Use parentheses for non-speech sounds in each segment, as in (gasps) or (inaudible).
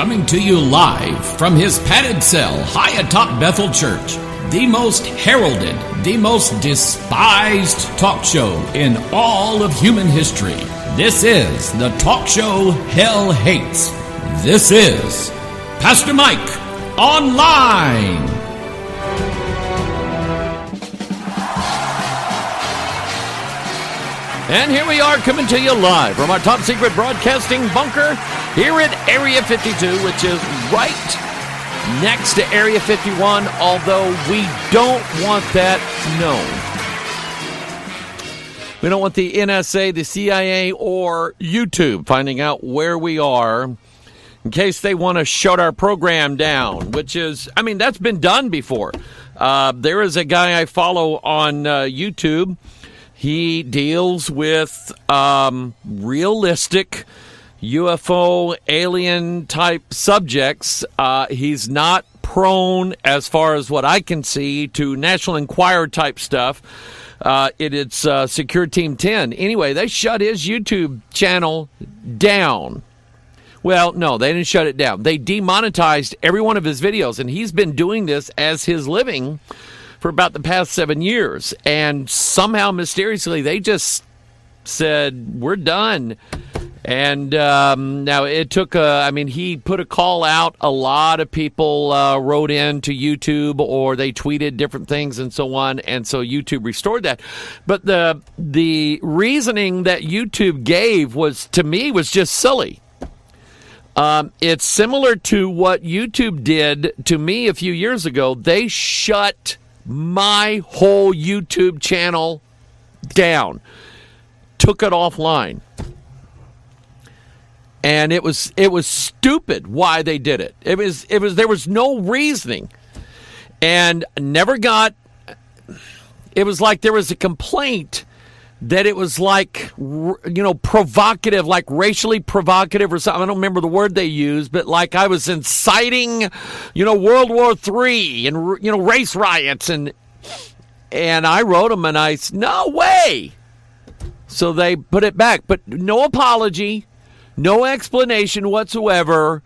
coming to you live from his padded cell high atop Bethel Church, the most heralded, the most despised talk show in all of human history. This is the talk show Hell Hates. This is Pastor Mike Online. And here we are coming to you live from our top secret broadcasting bunker here at Area 52, which is right next to Area 51, although we don't want that known. We don't want the NSA, the CIA, or YouTube finding out where we are in case they want to shut our program down, which is, I mean, that's been done before. Uh, there is a guy I follow on uh, YouTube he deals with um, realistic UFO alien type subjects. Uh, he's not prone, as far as what I can see, to National Enquirer type stuff. Uh, it, it's uh, Secure Team 10. Anyway, they shut his YouTube channel down. Well, no, they didn't shut it down. They demonetized every one of his videos, and he's been doing this as his living for about the past seven years. And somehow, mysteriously, they just said, We're done. And um, now it took a, I mean, he put a call out. A lot of people uh, wrote in to YouTube or they tweeted different things and so on. And so YouTube restored that. But the, the reasoning that YouTube gave was, to me, was just silly. Um, it's similar to what YouTube did to me a few years ago. They shut my whole YouTube channel down, took it offline. And it was it was stupid why they did it. It was it was there was no reasoning. And never got it was like there was a complaint that it was like you know provocative like racially provocative or something. I don't remember the word they used but like i was inciting you know world war three and you know race riots. And and i wrote them and i said no way. So they put it back. But no apology no explanation whatsoever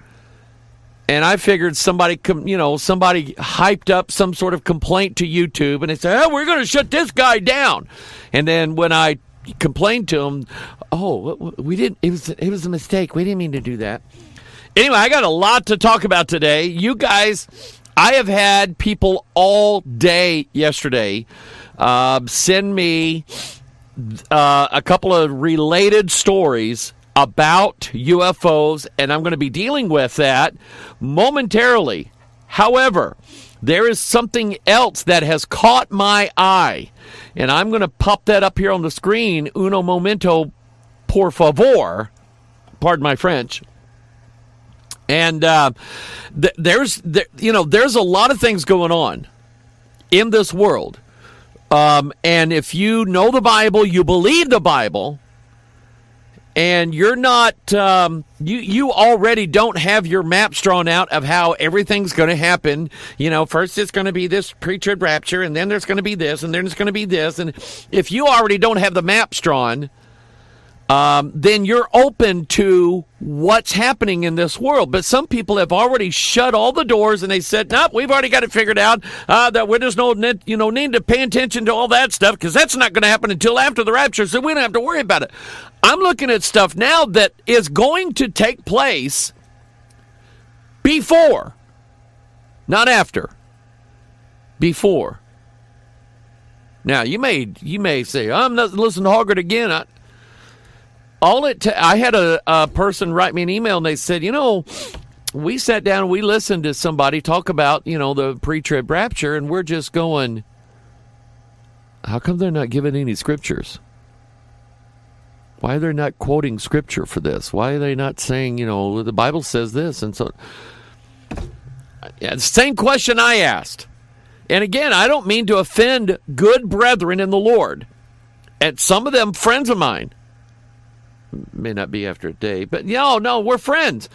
and I figured somebody, you know, somebody hyped up some sort of complaint to YouTube, and they said, "Oh, we're going to shut this guy down." And then when I complained to him, "Oh, we didn't. It was it was a mistake. We didn't mean to do that." Anyway, I got a lot to talk about today. You guys, I have had people all day yesterday uh, send me uh, a couple of related stories about UFOs, and I'm going to be dealing with that momentarily. However, there is something else that has caught my eye, and I'm going to pop that up here on the screen. Uno momento, por favor. Pardon my French. And uh, th- there's, th- you know, there's a lot of things going on in this world. Um, and if you know the Bible, you believe the Bible, and you're not um, you you already don't have your maps drawn out of how everything's going to happen you know first it's going to be this pre-trib rapture and then there's going to be this and then it's going to be this and if you already don't have the maps drawn um, then you're open to what's happening in this world. But some people have already shut all the doors and they said, "Nope, we've already got it figured out. Uh, that we're just no, you know, need to pay attention to all that stuff because that's not going to happen until after the rapture, so we don't have to worry about it." I'm looking at stuff now that is going to take place before, not after. Before. Now you may you may say I'm not listening to Hoggard again. I, all it. I had a, a person write me an email and they said, you know, we sat down we listened to somebody talk about you know the pre-trib rapture, and we're just going, how come they're not giving any scriptures? Why they're they not quoting scripture for this? Why are they not saying, you know, the Bible says this? And so, yeah, same question I asked. And again, I don't mean to offend good brethren in the Lord. And some of them friends of mine may not be after a day, but no, no, we're friends.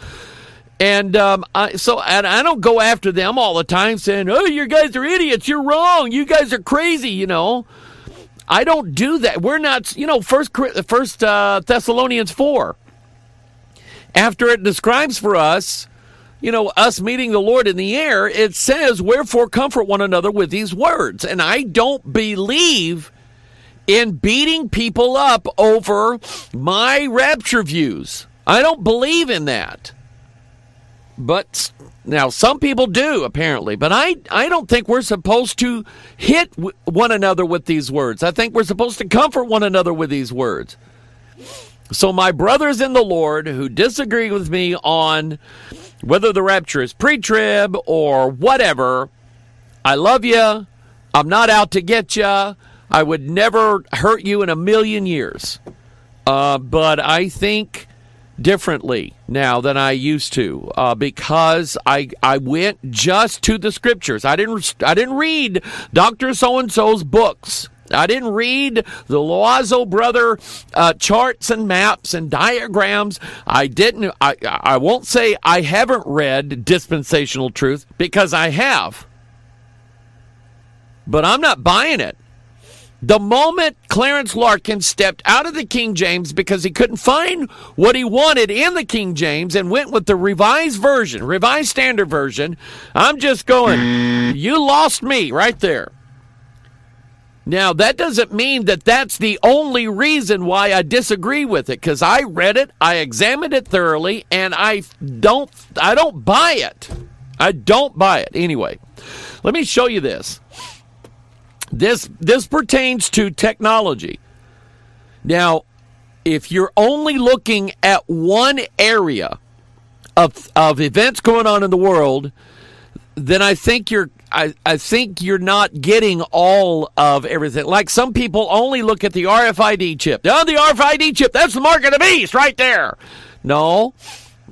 And um, I, so and I don't go after them all the time saying, "Oh, you guys are idiots. You're wrong. You guys are crazy." You know, I don't do that. We're not. You know, first First uh, Thessalonians four. After it describes for us you know, us meeting the Lord in the air, it says, Wherefore comfort one another with these words. And I don't believe in beating people up over my rapture views. I don't believe in that. But now some people do apparently, but I I don't think we're supposed to hit one another with these words. I think we're supposed to comfort one another with these words. So my brothers in the Lord who disagree with me on whether the rapture is pre-trib or whatever, I love you. I'm not out to get you. I would never hurt you in a million years. Uh, but I think differently now than I used to uh, because I I went just to the scriptures. I didn't I didn't read Doctor So and So's books. I didn't read the Loazo brother uh, charts and maps and diagrams. I didn't. I I won't say I haven't read dispensational truth because I have, but I'm not buying it. The moment Clarence Larkin stepped out of the King James because he couldn't find what he wanted in the King James and went with the revised version, revised standard version, I'm just going, you lost me right there. Now, that doesn't mean that that's the only reason why I disagree with it cuz I read it, I examined it thoroughly and I don't I don't buy it. I don't buy it. Anyway, let me show you this. This this pertains to technology. Now, if you're only looking at one area of of events going on in the world, then I think you're I, I think you're not getting all of everything. Like some people only look at the RFID chip. Oh, the RFID chip, that's the mark of the beast right there. No,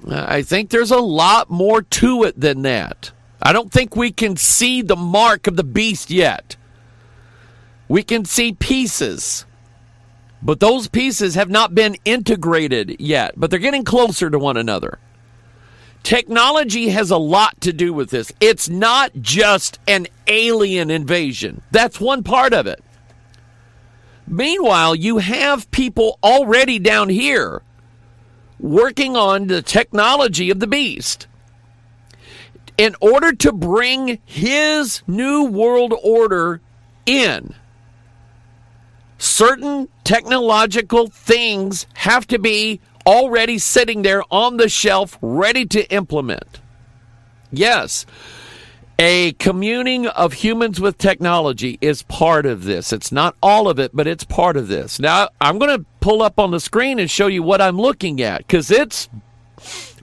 I think there's a lot more to it than that. I don't think we can see the mark of the beast yet. We can see pieces, but those pieces have not been integrated yet, but they're getting closer to one another. Technology has a lot to do with this. It's not just an alien invasion, that's one part of it. Meanwhile, you have people already down here working on the technology of the beast in order to bring his new world order in certain technological things have to be already sitting there on the shelf ready to implement. Yes, a communing of humans with technology is part of this. It's not all of it, but it's part of this. Now, I'm going to pull up on the screen and show you what I'm looking at because it's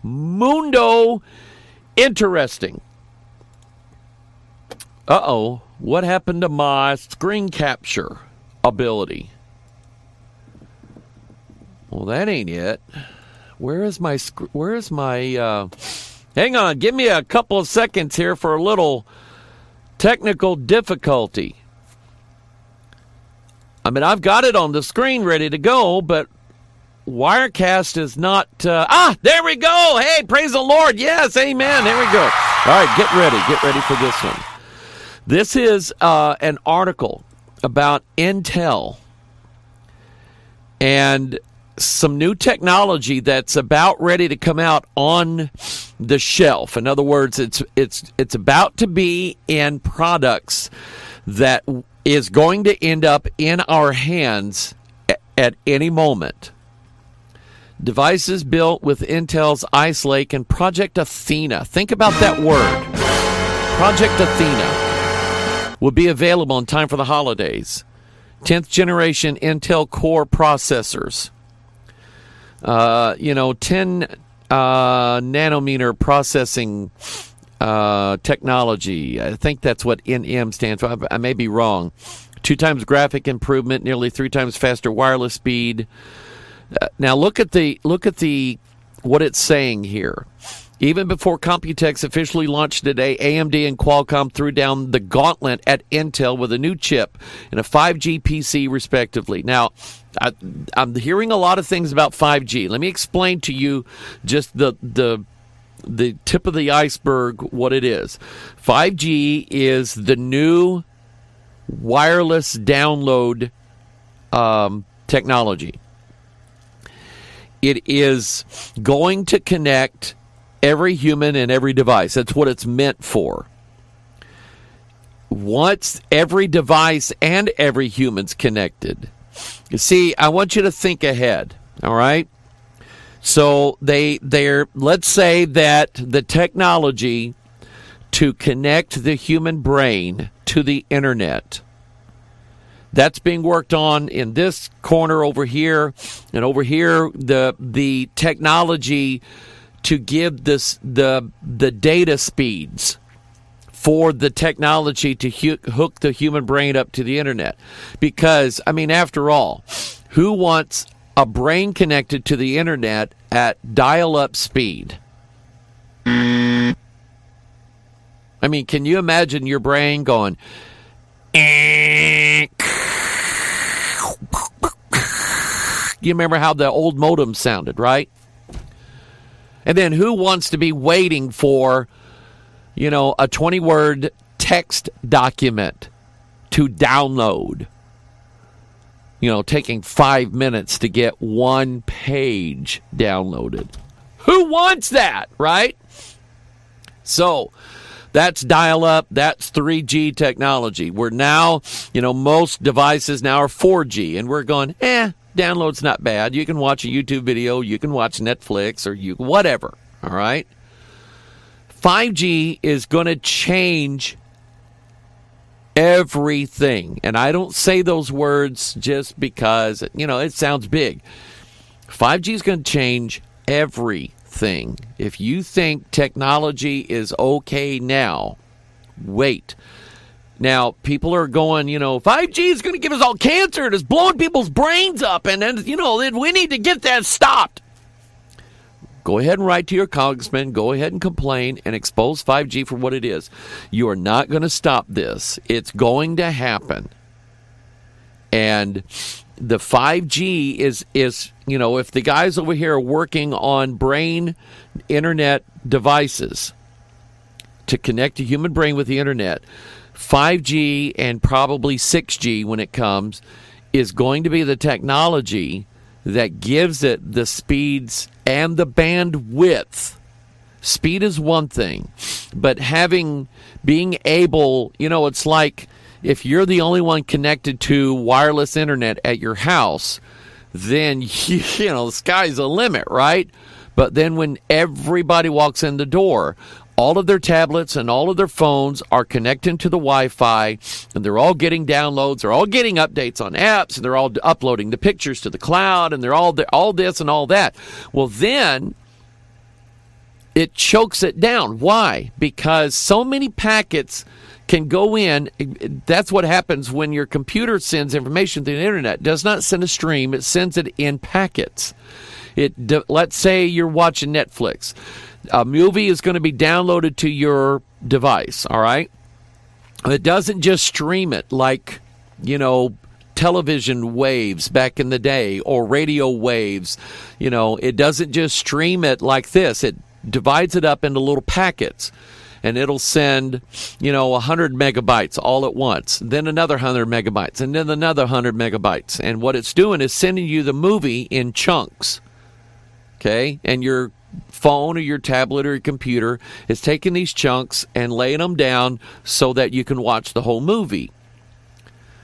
mundo interesting. Uh oh, what happened to my screen capture? Ability. Well, that ain't it. Where is my where is my uh, Hang on, give me a couple of seconds here for a little technical difficulty. I mean, I've got it on the screen ready to go, but Wirecast is not. Uh, ah, there we go. Hey, praise the Lord. Yes, amen. There we go. All right, get ready. Get ready for this one. This is uh, an article about Intel and some new technology that's about ready to come out on the shelf. In other words, it's it's it's about to be in products that is going to end up in our hands at any moment. Devices built with Intel's Ice Lake and Project Athena. Think about that word. Project Athena will be available in time for the holidays. 10th generation Intel Core processors. Uh, you know, 10 uh, nanometer processing uh, technology. I think that's what NM stands for. I, I may be wrong. Two times graphic improvement, nearly three times faster wireless speed. Uh, now look at the look at the what it's saying here. Even before Computex officially launched today, AMD and Qualcomm threw down the gauntlet at Intel with a new chip and a 5G PC, respectively. Now, I, am hearing a lot of things about 5G. Let me explain to you just the the the tip of the iceberg what it is. 5G is the new wireless download um, technology. It is going to connect every human and every device. That's what it's meant for. Once every device and every human's connected. You see, I want you to think ahead, all right? So they they're let's say that the technology to connect the human brain to the internet that's being worked on in this corner over here and over here the the technology to give this the the data speeds for the technology to hu- hook the human brain up to the internet. Because, I mean, after all, who wants a brain connected to the internet at dial up speed? I mean, can you imagine your brain going, you remember how the old modem sounded, right? And then who wants to be waiting for you know, a 20 word text document to download. You know, taking five minutes to get one page downloaded. Who wants that, right? So, that's dial up, that's 3G technology. We're now, you know, most devices now are 4G, and we're going, eh, download's not bad. You can watch a YouTube video, you can watch Netflix, or you whatever, all right? 5G is going to change everything. And I don't say those words just because, you know, it sounds big. 5G is going to change everything. If you think technology is okay now, wait. Now, people are going, you know, 5G is going to give us all cancer. It's blowing people's brains up. And then, you know, we need to get that stopped. Go ahead and write to your congressman. Go ahead and complain and expose 5G for what it is. You are not going to stop this. It's going to happen. And the 5G is is you know if the guys over here are working on brain internet devices to connect a human brain with the internet, 5G and probably 6G when it comes is going to be the technology that gives it the speeds and the bandwidth. Speed is one thing, but having being able, you know, it's like if you're the only one connected to wireless internet at your house, then you, (laughs) you know, the sky's the limit, right? But then when everybody walks in the door, all of their tablets and all of their phones are connecting to the Wi-Fi, and they're all getting downloads. They're all getting updates on apps, and they're all uploading the pictures to the cloud, and they're all all this and all that. Well, then it chokes it down. Why? Because so many packets can go in. That's what happens when your computer sends information to the internet. It does not send a stream; it sends it in packets. It let's say you're watching Netflix a movie is going to be downloaded to your device, all right? It doesn't just stream it like, you know, television waves back in the day or radio waves. You know, it doesn't just stream it like this. It divides it up into little packets and it'll send, you know, 100 megabytes all at once, then another 100 megabytes, and then another 100 megabytes. And what it's doing is sending you the movie in chunks. Okay? And you're phone or your tablet or your computer is taking these chunks and laying them down so that you can watch the whole movie.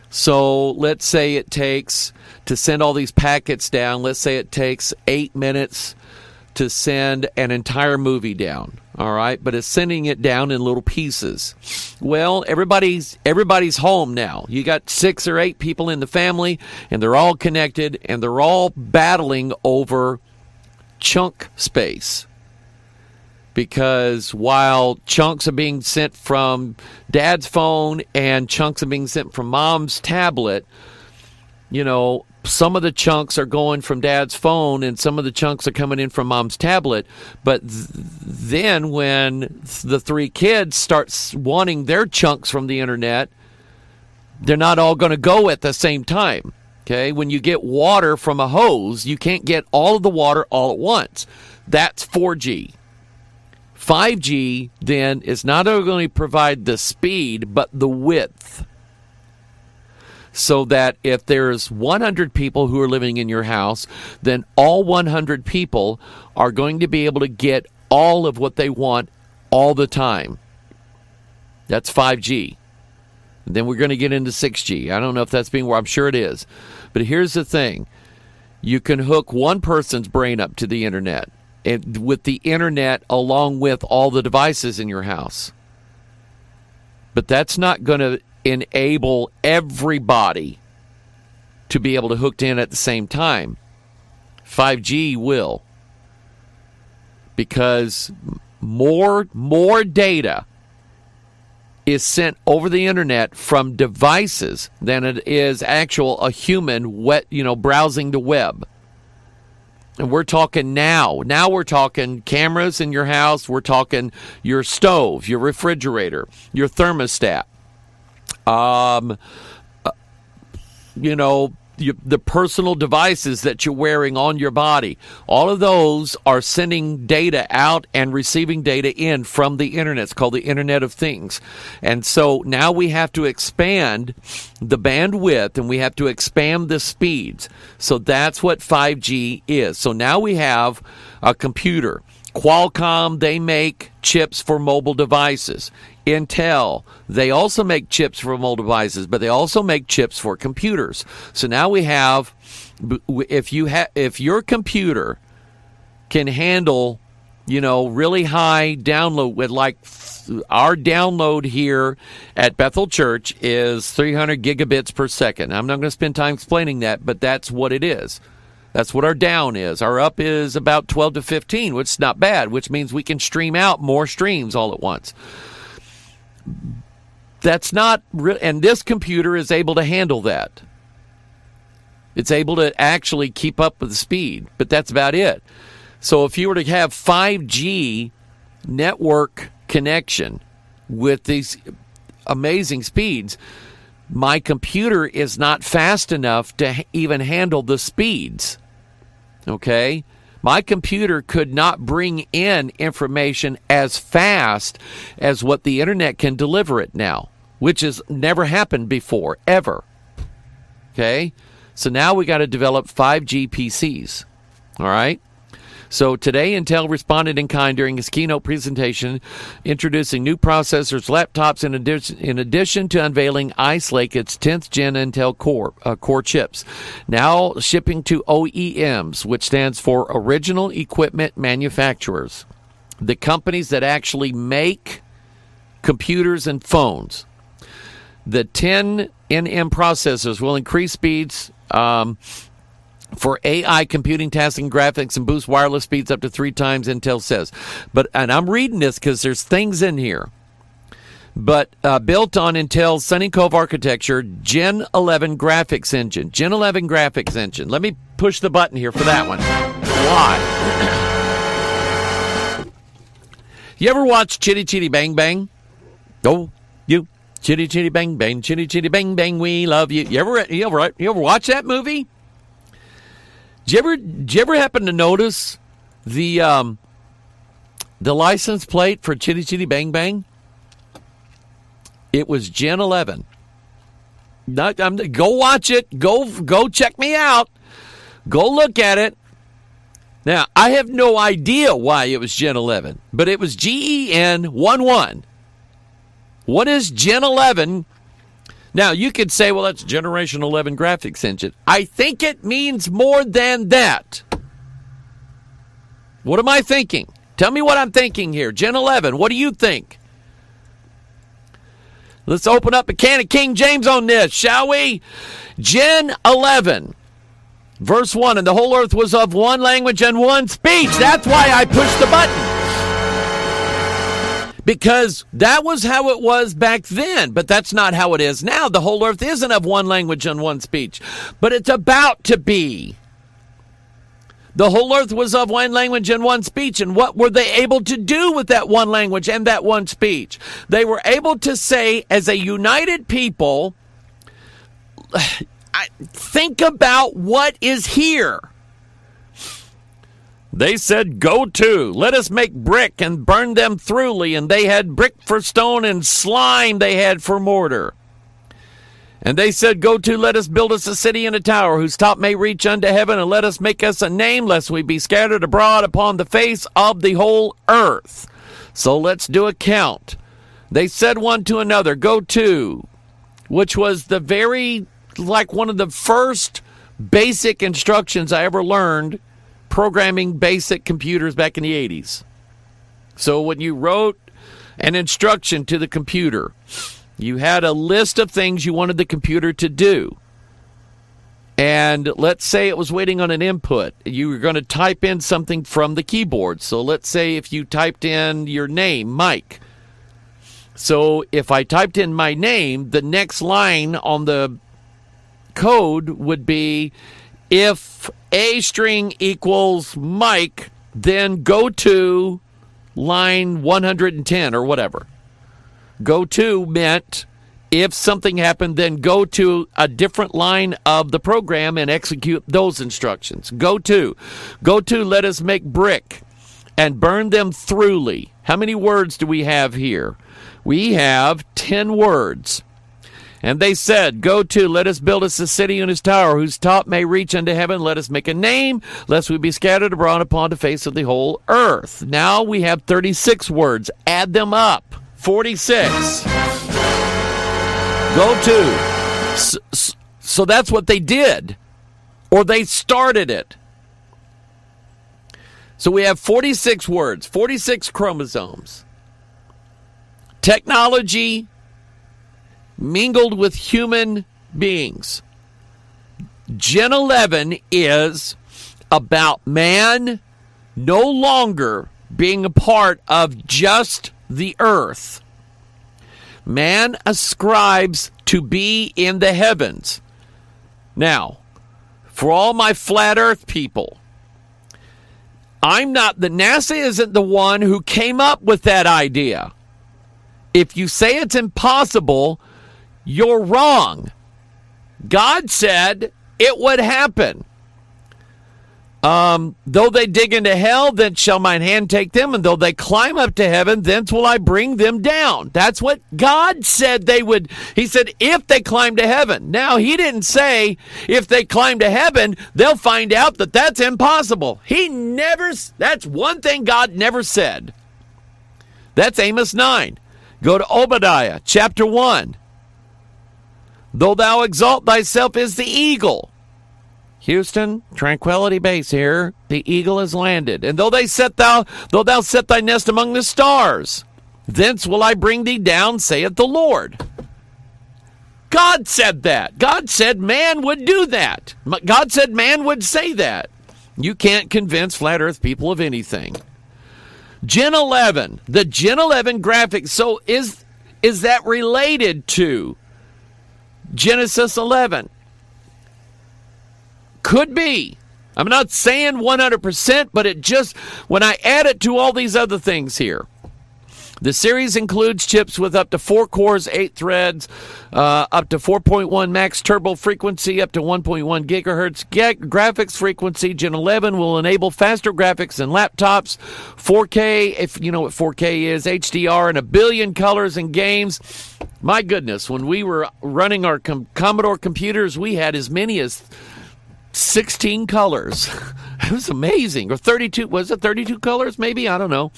So let's say it takes to send all these packets down, let's say it takes eight minutes to send an entire movie down. All right, but it's sending it down in little pieces. Well, everybody's everybody's home now. You got six or eight people in the family, and they're all connected, and they're all battling over chunk space because while chunks are being sent from dad's phone and chunks are being sent from mom's tablet, you know, some of the chunks are going from dad's phone and some of the chunks are coming in from mom's tablet. But th- then when the three kids start wanting their chunks from the internet, they're not all going to go at the same time. Okay, when you get water from a hose, you can't get all of the water all at once. That's 4G. 5G then is not only provide the speed but the width. So that if there's 100 people who are living in your house, then all 100 people are going to be able to get all of what they want all the time. That's 5G. Then we're going to get into 6G. I don't know if that's being, where I'm sure it is. But here's the thing you can hook one person's brain up to the internet and with the internet along with all the devices in your house. But that's not going to enable everybody to be able to hook in at the same time. 5G will because more more data is sent over the internet from devices than it is actual a human wet you know browsing the web. And we're talking now. Now we're talking cameras in your house. We're talking your stove your refrigerator your thermostat. Um uh, you know the personal devices that you're wearing on your body. All of those are sending data out and receiving data in from the internet. It's called the Internet of Things. And so now we have to expand the bandwidth and we have to expand the speeds. So that's what 5G is. So now we have a computer. Qualcomm, they make chips for mobile devices. Intel, they also make chips for mobile devices, but they also make chips for computers. So now we have, if you have, if your computer can handle, you know, really high download with like our download here at Bethel Church is 300 gigabits per second. I'm not going to spend time explaining that, but that's what it is. That's what our down is. Our up is about 12 to 15, which is not bad, which means we can stream out more streams all at once that's not re- and this computer is able to handle that. It's able to actually keep up with the speed but that's about it. So if you were to have 5g network connection with these amazing speeds my computer is not fast enough to even handle the speeds okay my computer could not bring in information as fast as what the internet can deliver it now, which has never happened before, ever. Okay? So now we got to develop 5G PCs. All right? So today, Intel responded in kind during its keynote presentation, introducing new processors, laptops, in addition, in addition to unveiling Ice Lake, its 10th gen Intel Core uh, Core chips, now shipping to OEMs, which stands for Original Equipment Manufacturers, the companies that actually make computers and phones. The 10 NM processors will increase speeds. Um, for AI computing, tasking, graphics, and boost wireless speeds up to three times, Intel says. But and I'm reading this because there's things in here. But uh, built on Intel's Sunny Cove architecture, Gen 11 graphics engine. Gen 11 graphics engine. Let me push the button here for that one. Why? you ever watch Chitty Chitty Bang Bang? Oh, you. Chitty Chitty Bang Bang, Chitty Chitty Bang Bang, we love you. You ever, you ever, you ever watch that movie? Did you ever, did you ever happen to notice the um, the license plate for Chitty Chitty Bang Bang? It was Gen 11. Not, I'm, go watch it. Go go check me out. Go look at it. Now, I have no idea why it was Gen 11, but it was GEN 11. What is Gen 11 now, you could say, well, that's Generation 11 graphics engine. I think it means more than that. What am I thinking? Tell me what I'm thinking here. Gen 11, what do you think? Let's open up a can of King James on this, shall we? Gen 11, verse 1 And the whole earth was of one language and one speech. That's why I pushed the button because that was how it was back then, but that's not how it is now. The whole earth isn't of one language and one speech, but it's about to be. The whole earth was of one language and one speech. And what were they able to do with that one language and that one speech? They were able to say, as a united people, (sighs) think about what is here. They said, Go to, let us make brick and burn them throughly. And they had brick for stone and slime they had for mortar. And they said, Go to, let us build us a city and a tower, whose top may reach unto heaven, and let us make us a name, lest we be scattered abroad upon the face of the whole earth. So let's do a count. They said one to another, Go to, which was the very, like one of the first basic instructions I ever learned programming basic computers back in the 80s. So when you wrote an instruction to the computer, you had a list of things you wanted the computer to do. And let's say it was waiting on an input. You were going to type in something from the keyboard. So let's say if you typed in your name, Mike. So if I typed in my name, the next line on the code would be if A string equals Mike, then go to line 110 or whatever. Go to meant if something happened, then go to a different line of the program and execute those instructions. Go to, go to, let us make brick and burn them throughly. How many words do we have here? We have 10 words. And they said, Go to, let us build us a city and its tower, whose top may reach unto heaven. Let us make a name, lest we be scattered abroad upon the face of the whole earth. Now we have 36 words. Add them up. 46. Go to. So, so that's what they did, or they started it. So we have 46 words, 46 chromosomes. Technology mingled with human beings. Gen 11 is about man no longer being a part of just the earth. Man ascribes to be in the heavens. Now, for all my flat earth people, I'm not, the NASA isn't the one who came up with that idea. If you say it's impossible, you're wrong. God said it would happen. Um, though they dig into hell, then shall mine hand take them, and though they climb up to heaven, thence will I bring them down. That's what God said they would. He said, if they climb to heaven. Now, He didn't say, if they climb to heaven, they'll find out that that's impossible. He never, that's one thing God never said. That's Amos 9. Go to Obadiah, chapter 1. Though thou exalt thyself as the eagle. Houston, tranquility base here. The eagle has landed. And though they set thou though thou set thy nest among the stars, thence will I bring thee down, saith the Lord. God said that. God said man would do that. God said man would say that. You can't convince flat earth people of anything. Gen 11, the Gen 11 graphics. So is is that related to Genesis 11. Could be. I'm not saying 100%, but it just, when I add it to all these other things here, the series includes chips with up to four cores, eight threads, uh, up to 4.1 max turbo frequency, up to 1.1 gigahertz graphics frequency. Gen 11 will enable faster graphics in laptops, 4K, if you know what 4K is, HDR, and a billion colors and games. My goodness, when we were running our com- Commodore computers, we had as many as 16 colors. (laughs) it was amazing. Or 32, was it 32 colors maybe? I don't know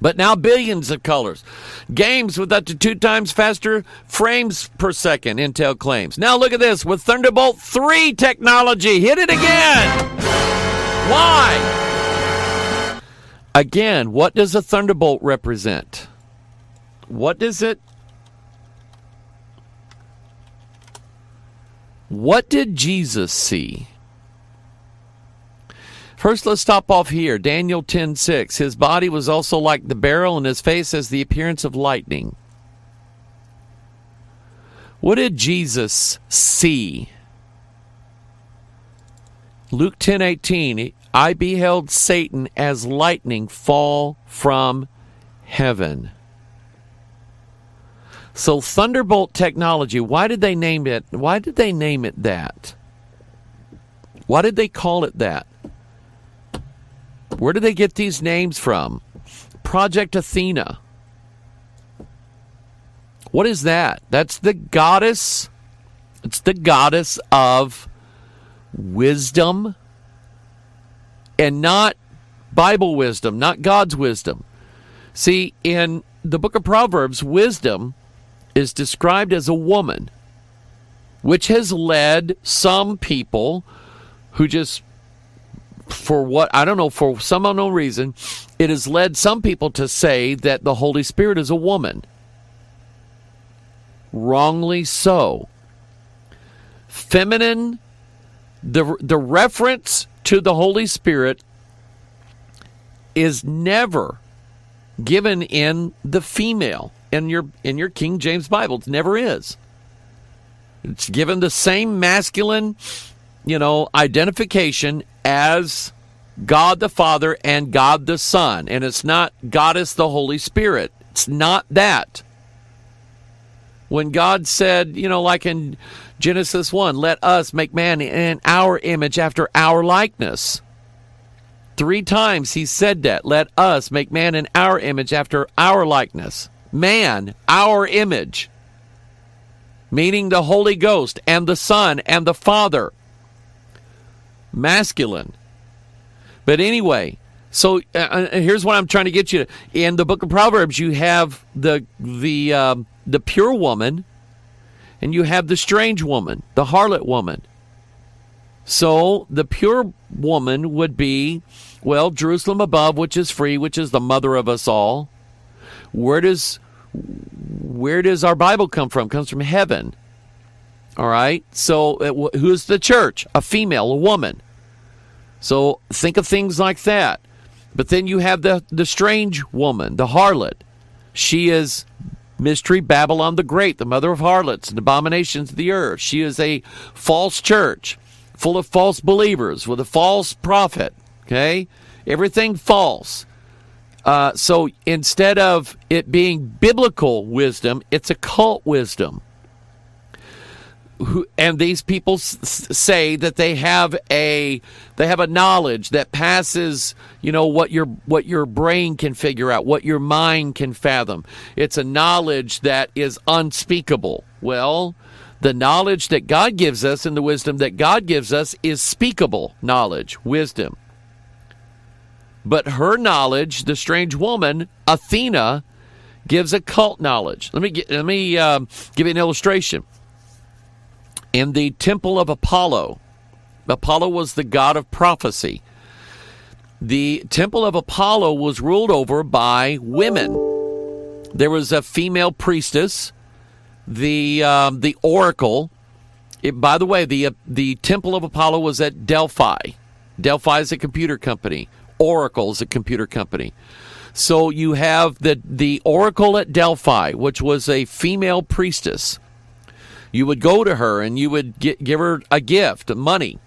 but now billions of colors. Games with up to two times faster frames per second, Intel claims. Now look at this with Thunderbolt 3 technology. Hit it again. Why? Again, what does a Thunderbolt represent? What does it What did Jesus see? First, let's stop off here. Daniel 10:6. His body was also like the beryl, and his face has the appearance of lightning. What did Jesus see? Luke 10:18. I beheld Satan as lightning fall from heaven. So Thunderbolt technology, why did they name it? Why did they name it that? Why did they call it that? Where do they get these names from? Project Athena. What is that? That's the goddess. It's the goddess of wisdom and not Bible wisdom, not God's wisdom. See, in the book of Proverbs, wisdom is described as a woman, which has led some people who just, for what, I don't know, for some unknown reason, it has led some people to say that the Holy Spirit is a woman. Wrongly so. Feminine, the, the reference to the Holy Spirit is never given in the female in your in your King James Bible. It never is. It's given the same masculine, you know, identification as God the Father and God the Son, and it's not God is the Holy Spirit. It's not that. When God said, you know, like in Genesis 1, let us make man in our image after our likeness. Three times he said that. Let us make man in our image after our likeness. Man, our image. Meaning the Holy Ghost and the Son and the Father. Masculine. But anyway, so uh, uh here's what I'm trying to get you to. In the book of Proverbs, you have the the um, the pure woman, and you have the strange woman, the harlot woman. So the pure woman would be well, Jerusalem above, which is free, which is the mother of us all. Where does where does our Bible come from? It comes from heaven. All right. So uh, who's the church? A female, a woman. So think of things like that. But then you have the the strange woman, the harlot. She is mystery Babylon the Great, the mother of harlots and abominations of the earth. She is a false church full of false believers with a false prophet. Okay? Everything false. Uh, so instead of it being biblical wisdom, it's occult wisdom. Who, and these people s- say that they have a they have a knowledge that passes you know what your what your brain can figure out what your mind can fathom it's a knowledge that is unspeakable well the knowledge that God gives us and the wisdom that God gives us is speakable knowledge wisdom but her knowledge, the strange woman, Athena, gives occult knowledge. Let me get, let me um, give you an illustration. In the temple of Apollo, Apollo was the god of prophecy. The temple of Apollo was ruled over by women. There was a female priestess, the um, the oracle. It, by the way, the uh, the temple of Apollo was at Delphi. Delphi is a computer company. Oracle is a computer company. So you have the the Oracle at Delphi, which was a female priestess. You would go to her and you would get, give her a gift, money,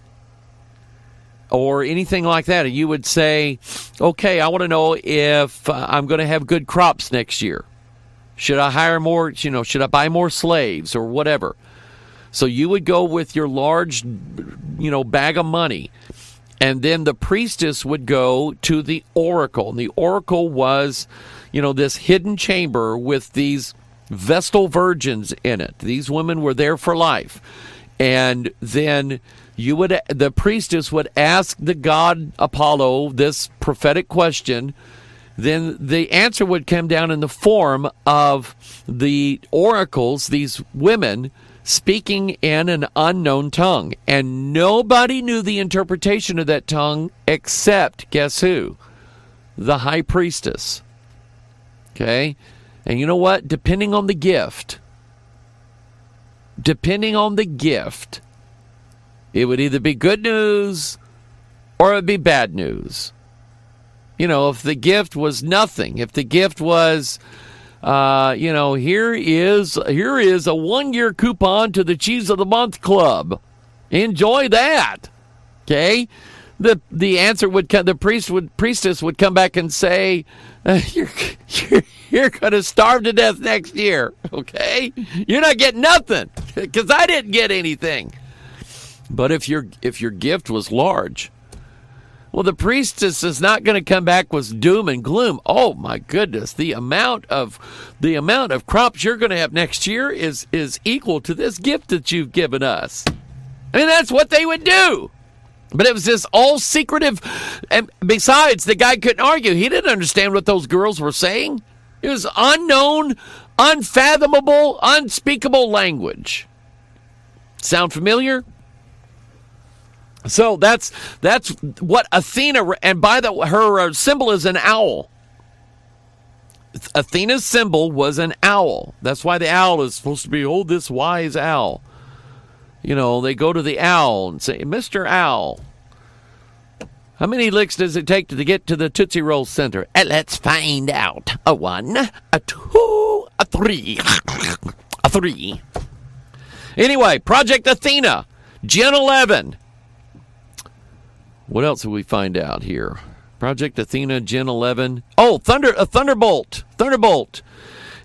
or anything like that, and you would say, "Okay, I want to know if uh, I'm going to have good crops next year. Should I hire more? You know, should I buy more slaves or whatever?" So you would go with your large, you know, bag of money and then the priestess would go to the oracle. And the oracle was, you know, this hidden chamber with these Vestal virgins in it. These women were there for life. And then you would the priestess would ask the god Apollo this prophetic question then the answer would come down in the form of the oracles these women speaking in an unknown tongue. And nobody knew the interpretation of that tongue except, guess who? The high priestess. Okay? And you know what? Depending on the gift, depending on the gift, it would either be good news or it would be bad news. You know, if the gift was nothing, if the gift was, uh, you know, here is here is a one year coupon to the Cheese of the Month Club. Enjoy that. Okay. The the answer would come. The priest would priestess would come back and say, uh, (laughs) "You're you're, you're going to starve to death next year." Okay, you're not getting nothing (laughs) because I didn't get anything. But if your if your gift was large, Well, the priestess is not going to come back with doom and gloom. Oh my goodness, the amount of the amount of crops you're going to have next year is is equal to this gift that you've given us. I mean, that's what they would do. But it was this all secretive. And besides, the guy couldn't argue. He didn't understand what those girls were saying. It was unknown, unfathomable, unspeakable language. Sound familiar? So that's that's what Athena and by the her uh, symbol is an owl. Athena's symbol was an owl. That's why the owl is supposed to be oh this wise owl. You know, they go to the owl and say, "Mr. Owl, how many licks does it take to get to the Tootsie Roll Center? And let's find out. A one, a two, a three, a three. Anyway, Project Athena, Gen 11. What else did we find out here? Project Athena, Gen 11. Oh, Thunder, a Thunderbolt, Thunderbolt.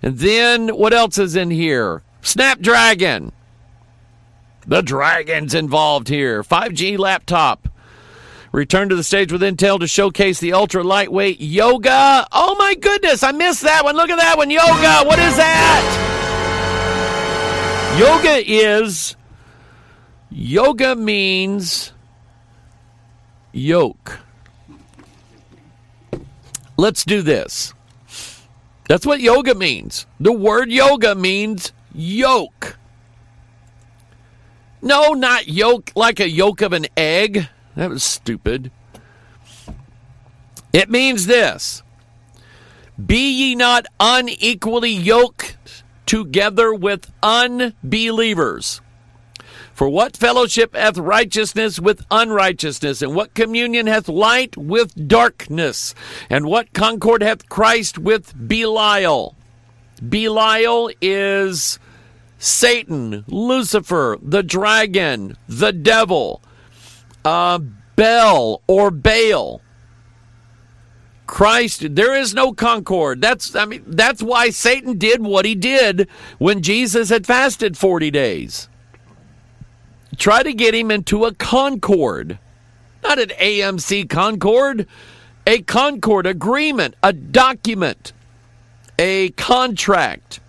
And then what else is in here? Snapdragon. The Dragon's involved here. 5G laptop. Return to the stage with Intel to showcase the ultra lightweight Yoga. Oh my goodness, I missed that one. Look at that one. Yoga. What is that? Yoga is yoga means yoke. Let's do this. That's what yoga means. The word yoga means yoke. No, not yolk like a yolk of an egg. That was stupid. It means this Be ye not unequally yoked together with unbelievers. For what fellowship hath righteousness with unrighteousness? And what communion hath light with darkness? And what concord hath Christ with Belial? Belial is Satan, Lucifer, the dragon, the devil, uh, Bel or Baal. Christ, there is no concord. That's I mean that's why Satan did what he did when Jesus had fasted 40 days. Try to get him into a concord. Not an AMC concord, a concord agreement, a document, a contract.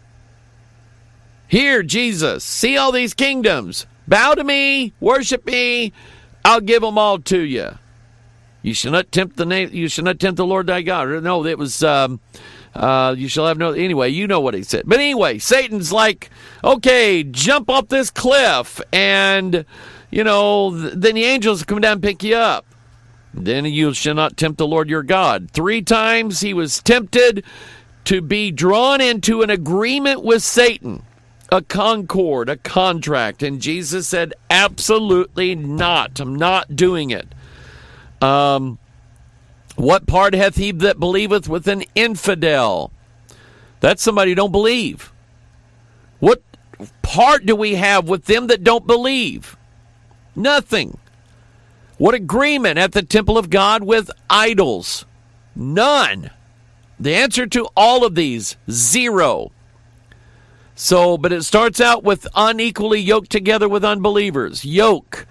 Here, Jesus, see all these kingdoms. Bow to me, worship me, I'll give them all to you. You shall not tempt the name. You shall not tempt the Lord thy God. No, it was. Um, uh, you shall have no. Anyway, you know what he said. But anyway, Satan's like, okay, jump off this cliff, and you know, th- then the angels come down and pick you up. Then you shall not tempt the Lord your God. Three times he was tempted to be drawn into an agreement with Satan a concord, a contract. And Jesus said, Absolutely not. I'm not doing it. Um, what part hath he that believeth with an infidel? That's somebody who don't believe. What part do we have with them that don't believe? Nothing. What agreement at the temple of God with idols? None. The answer to all of these, zero. So, but it starts out with unequally yoked together with unbelievers. Yoke.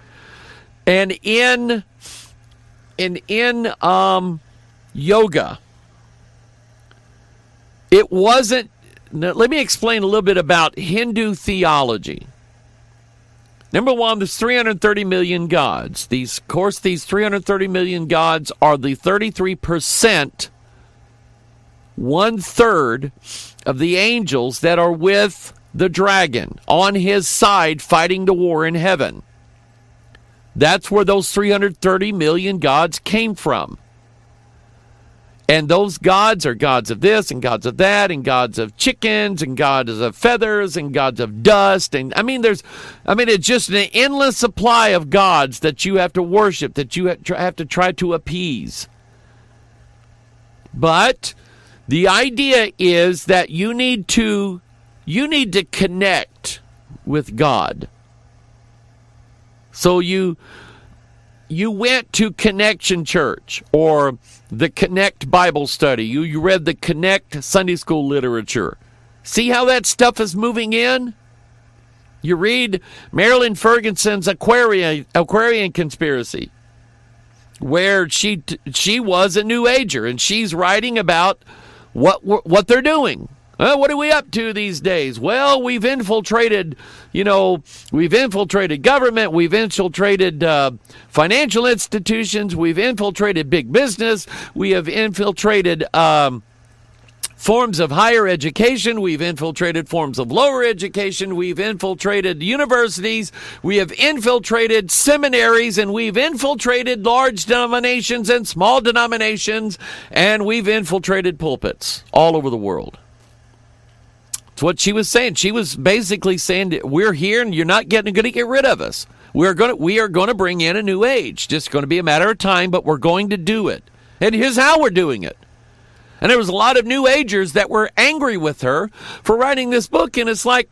And in and in um, yoga, it wasn't. Now, let me explain a little bit about Hindu theology. Number one, there's 330 million gods. These, of course, these 330 million gods are the 33 percent, one third of the angels that are with the dragon on his side fighting the war in heaven. That's where those 330 million gods came from. And those gods are gods of this and gods of that and gods of chickens and gods of feathers and gods of dust and I mean there's I mean it's just an endless supply of gods that you have to worship that you have to try to appease. But the idea is that you need to you need to connect with God. So you you went to Connection Church or the Connect Bible Study. You you read the Connect Sunday School literature. See how that stuff is moving in? You read Marilyn Ferguson's Aquarian Aquarian conspiracy. where she she was a new ager and she's writing about what what they're doing. Uh, what are we up to these days? Well, we've infiltrated, you know, we've infiltrated government, we've infiltrated uh, financial institutions, we've infiltrated big business, we have infiltrated um, forms of higher education. We've infiltrated forms of lower education. We've infiltrated universities. We have infiltrated seminaries and we've infiltrated large denominations and small denominations and we've infiltrated pulpits all over the world. It's what she was saying. She was basically saying that we're here and you're not getting going to get rid of us. We're going to, we are going to bring in a new age. Just going to be a matter of time, but we're going to do it. And here's how we're doing it. And there was a lot of New Agers that were angry with her for writing this book. And it's like,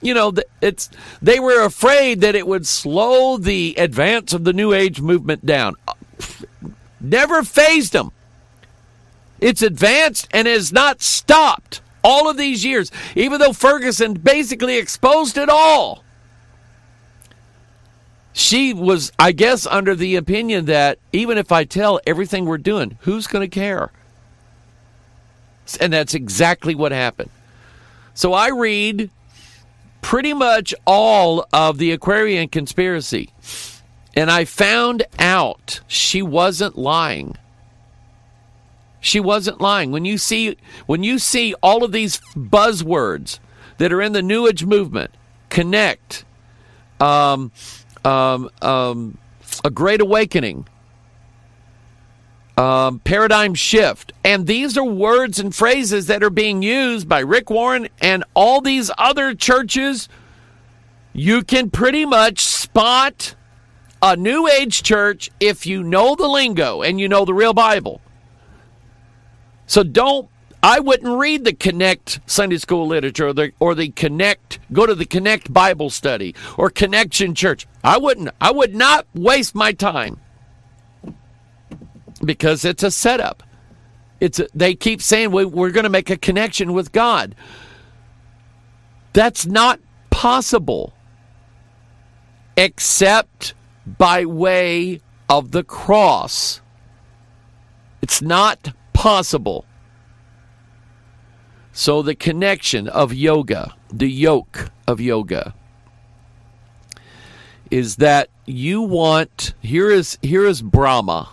you know, it's they were afraid that it would slow the advance of the New Age movement down. Never fazed them. It's advanced and has not stopped all of these years, even though Ferguson basically exposed it all. She was, I guess, under the opinion that even if I tell everything we're doing, who's going to care? And that's exactly what happened. So I read pretty much all of the Aquarian conspiracy. And I found out she wasn't lying. She wasn't lying. When you see when you see all of these buzzwords that are in the New Age movement, connect, um, um, um, a great awakening, um, paradigm shift. And these are words and phrases that are being used by Rick Warren and all these other churches. You can pretty much spot a New Age church if you know the lingo and you know the real Bible. So don't. I wouldn't read the Connect Sunday School literature or the, or the Connect, go to the Connect Bible study or Connection Church. I wouldn't. I would not waste my time because it's a setup. It's a, they keep saying we, we're going to make a connection with God. That's not possible except by way of the cross. It's not possible. So, the connection of yoga, the yoke of yoga, is that you want here is here is Brahma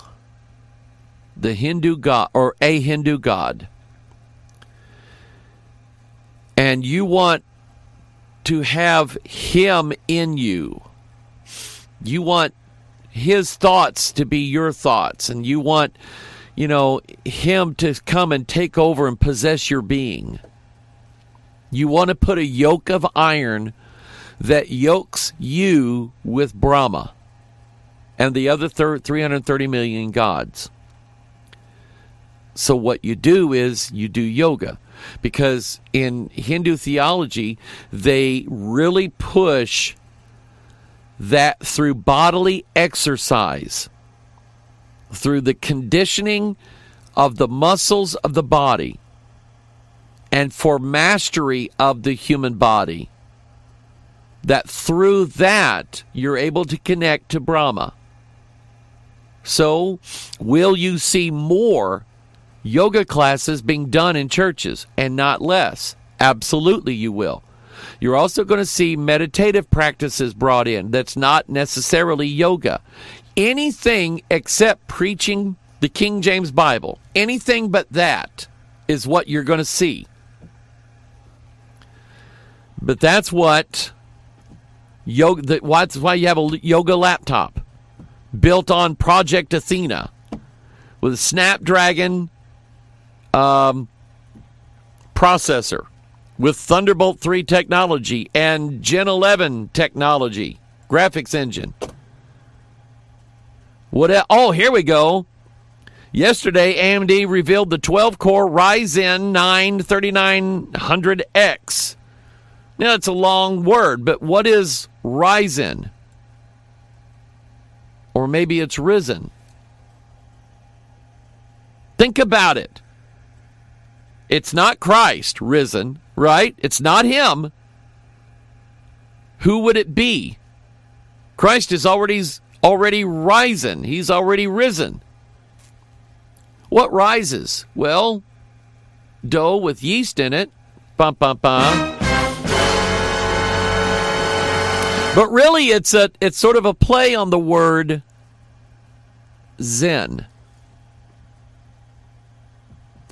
the Hindu god or a Hindu god, and you want to have him in you, you want his thoughts to be your thoughts, and you want, you know, him to come and take over and possess your being. You want to put a yoke of iron that yokes you with Brahma and the other 330 million gods. So, what you do is you do yoga because in Hindu theology, they really push that through bodily exercise, through the conditioning of the muscles of the body, and for mastery of the human body. That through that you're able to connect to Brahma. So, will you see more yoga classes being done in churches and not less. Absolutely, you will. You're also going to see meditative practices brought in that's not necessarily yoga. Anything except preaching the King James Bible, anything but that is what you're going to see. But that's what yoga. That's why you have a yoga laptop built on Project Athena with a Snapdragon um, processor with Thunderbolt 3 technology and Gen 11 technology, graphics engine. What? Oh, here we go. Yesterday, AMD revealed the 12 core Ryzen 9 3900X. Now, it's a long word, but what is Ryzen? Or maybe it's risen. Think about it. It's not Christ risen, right? It's not him. Who would it be? Christ is already already risen. He's already risen. What rises? Well, dough with yeast in it. Bum, bum, bum. But really, it's a it's sort of a play on the word Zen.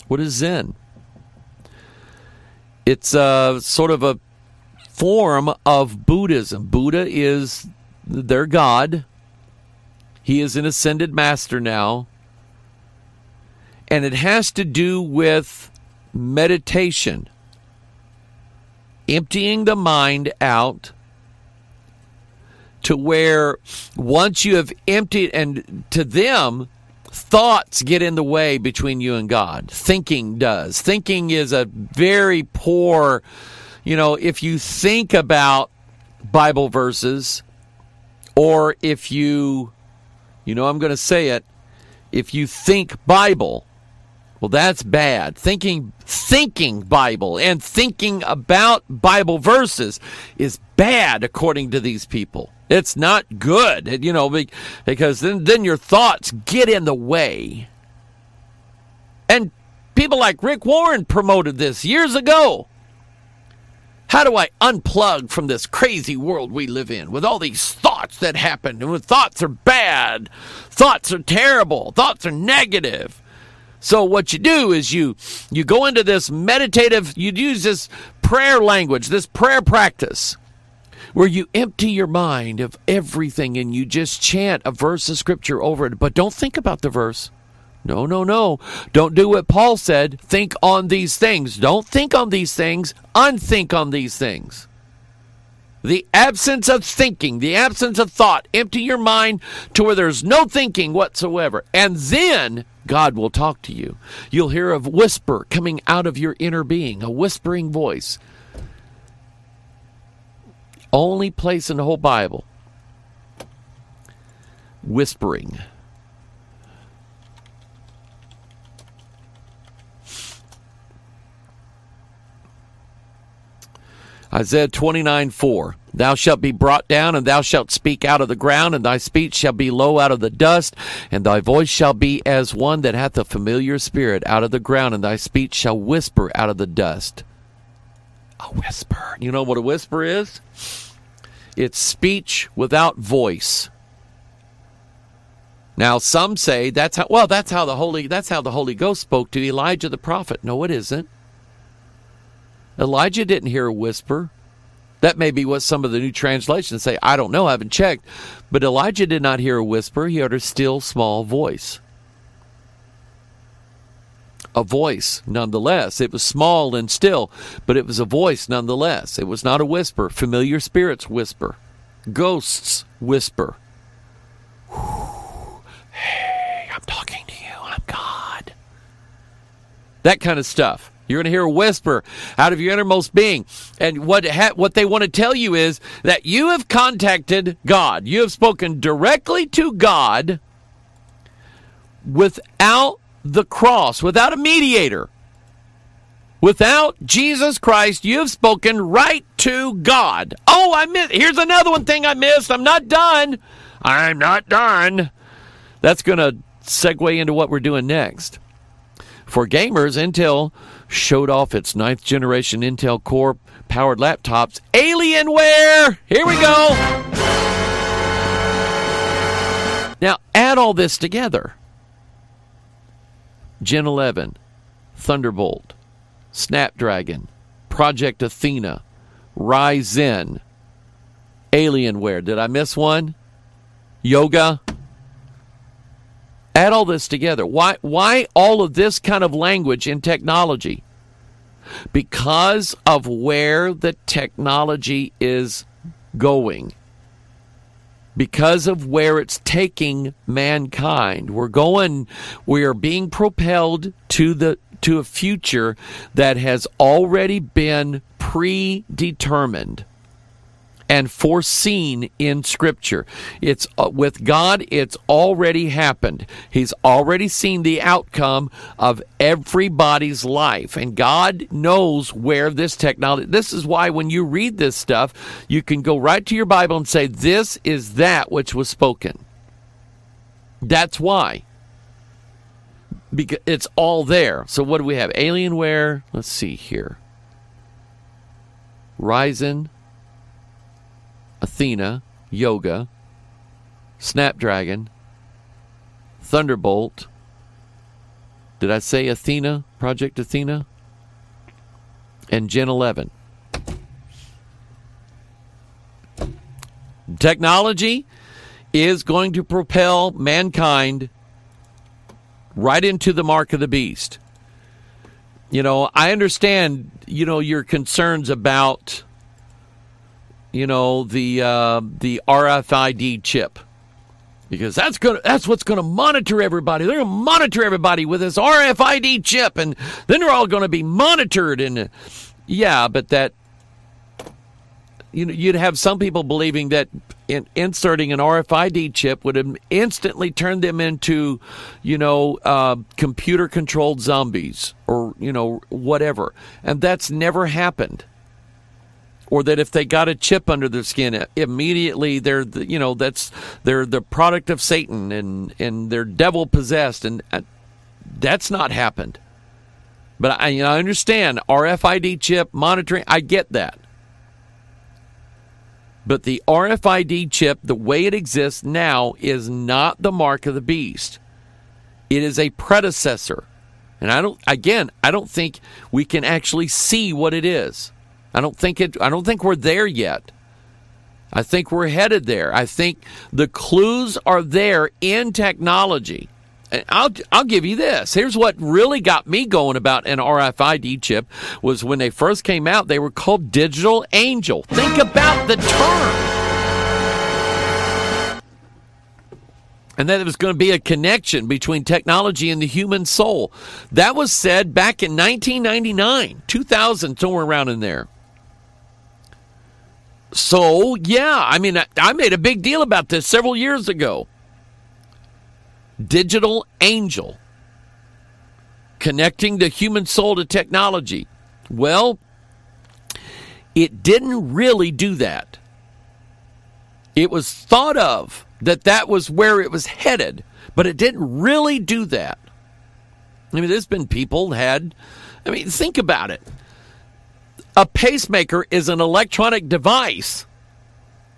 What is Zen? It's a sort of a form of Buddhism. Buddha is their god. He is an ascended master now. And it has to do with meditation, emptying the mind out to where once you have emptied, and to them, thoughts get in the way between you and God. Thinking does. Thinking is a very poor, you know, if you think about Bible verses, or if you, you know, I'm going to say it, if you think Bible, well, that's bad. Thinking, thinking Bible and thinking about Bible verses is bad according to these people. It's not good, you know, because then, then your thoughts get in the way. And people like Rick Warren promoted this years ago. How do I unplug from this crazy world we live in with all these thoughts that happen? And thoughts are bad, thoughts are terrible, thoughts are negative. So what you do is you you go into this meditative, you use this prayer language, this prayer practice where you empty your mind of everything and you just chant a verse of scripture over it, but don't think about the verse. No, no, no. Don't do what Paul said. Think on these things. Don't think on these things. Unthink on these things. The absence of thinking, the absence of thought. Empty your mind to where there's no thinking whatsoever. And then God will talk to you. You'll hear a whisper coming out of your inner being, a whispering voice. Only place in the whole Bible whispering. Isaiah 29 4. Thou shalt be brought down, and thou shalt speak out of the ground, and thy speech shall be low out of the dust, and thy voice shall be as one that hath a familiar spirit out of the ground, and thy speech shall whisper out of the dust. A whisper. You know what a whisper is? It's speech without voice. Now some say that's how well that's how the Holy that's how the Holy Ghost spoke to Elijah the prophet. No, it isn't. Elijah didn't hear a whisper. That may be what some of the new translations say. I don't know, I haven't checked. But Elijah did not hear a whisper, he heard a still small voice a voice nonetheless. It was small and still, but it was a voice nonetheless. It was not a whisper. Familiar spirits whisper, ghosts whisper. (sighs) Hey, I'm talking to you. I'm God. That kind of stuff. You're going to hear a whisper out of your innermost being. And what ha- what they want to tell you is that you have contacted God. You have spoken directly to God without the cross, without a mediator, without Jesus Christ, you have spoken right to God. Oh, I missed. Here's another one thing I missed. I'm not done. I'm not done. That's going to segue into what we're doing next. For gamers, Intel showed off its ninth generation Intel Core powered laptops, Alienware. Here we go. Now, add all this together. Gen 11, Thunderbolt, Snapdragon, Project Athena, Ryzen, Alienware. Did I miss one? Yoga. Add all this together. Why why all of this kind of language in technology? Because of where the technology is going because of where it's taking mankind. We're going, we are being propelled to the to a future that has already been predetermined and foreseen in scripture it's uh, with god it's already happened he's already seen the outcome of everybody's life and god knows where this technology this is why when you read this stuff you can go right to your bible and say this is that which was spoken That's why. Because it's all there. So what do we have? Alienware. Let's see here. Ryzen, Athena, Yoga, Snapdragon, Thunderbolt. Did I say Athena? Project Athena? And Gen 11. Technology is going to propel mankind right into the mark of the beast. You know, I understand, you know, your concerns about you know, the uh, the RFID chip. Because that's gonna that's what's gonna monitor everybody. They're gonna monitor everybody with this RFID chip and then they're all gonna be monitored and yeah, but that you know, you'd have some people believing that in, inserting an RFID chip would instantly turn them into, you know, uh, computer controlled zombies or, you know, whatever. And that's never happened. Or that if they got a chip under their skin, immediately they're, the, you know, that's they're the product of Satan and and they're devil possessed, and uh, that's not happened. But I, you know, I understand RFID chip monitoring. I get that. But the RFID chip, the way it exists now, is not the mark of the beast. It is a predecessor. And I don't again, I don't think we can actually see what it is. I don't think it I don't think we're there yet. I think we're headed there. I think the clues are there in technology. I'll I'll give you this. Here's what really got me going about an RFID chip was when they first came out. They were called Digital Angel. Think about the term. And that there was going to be a connection between technology and the human soul. That was said back in 1999, 2000, somewhere around in there. So, yeah, I mean, I, made a big deal about this several years ago. Digital Angel, connecting the human soul to technology. Well, it didn't really do that. It was thought of that that was where it was headed, but it didn't really do that. I mean, there's been people had, I mean, think about it. A pacemaker is an electronic device.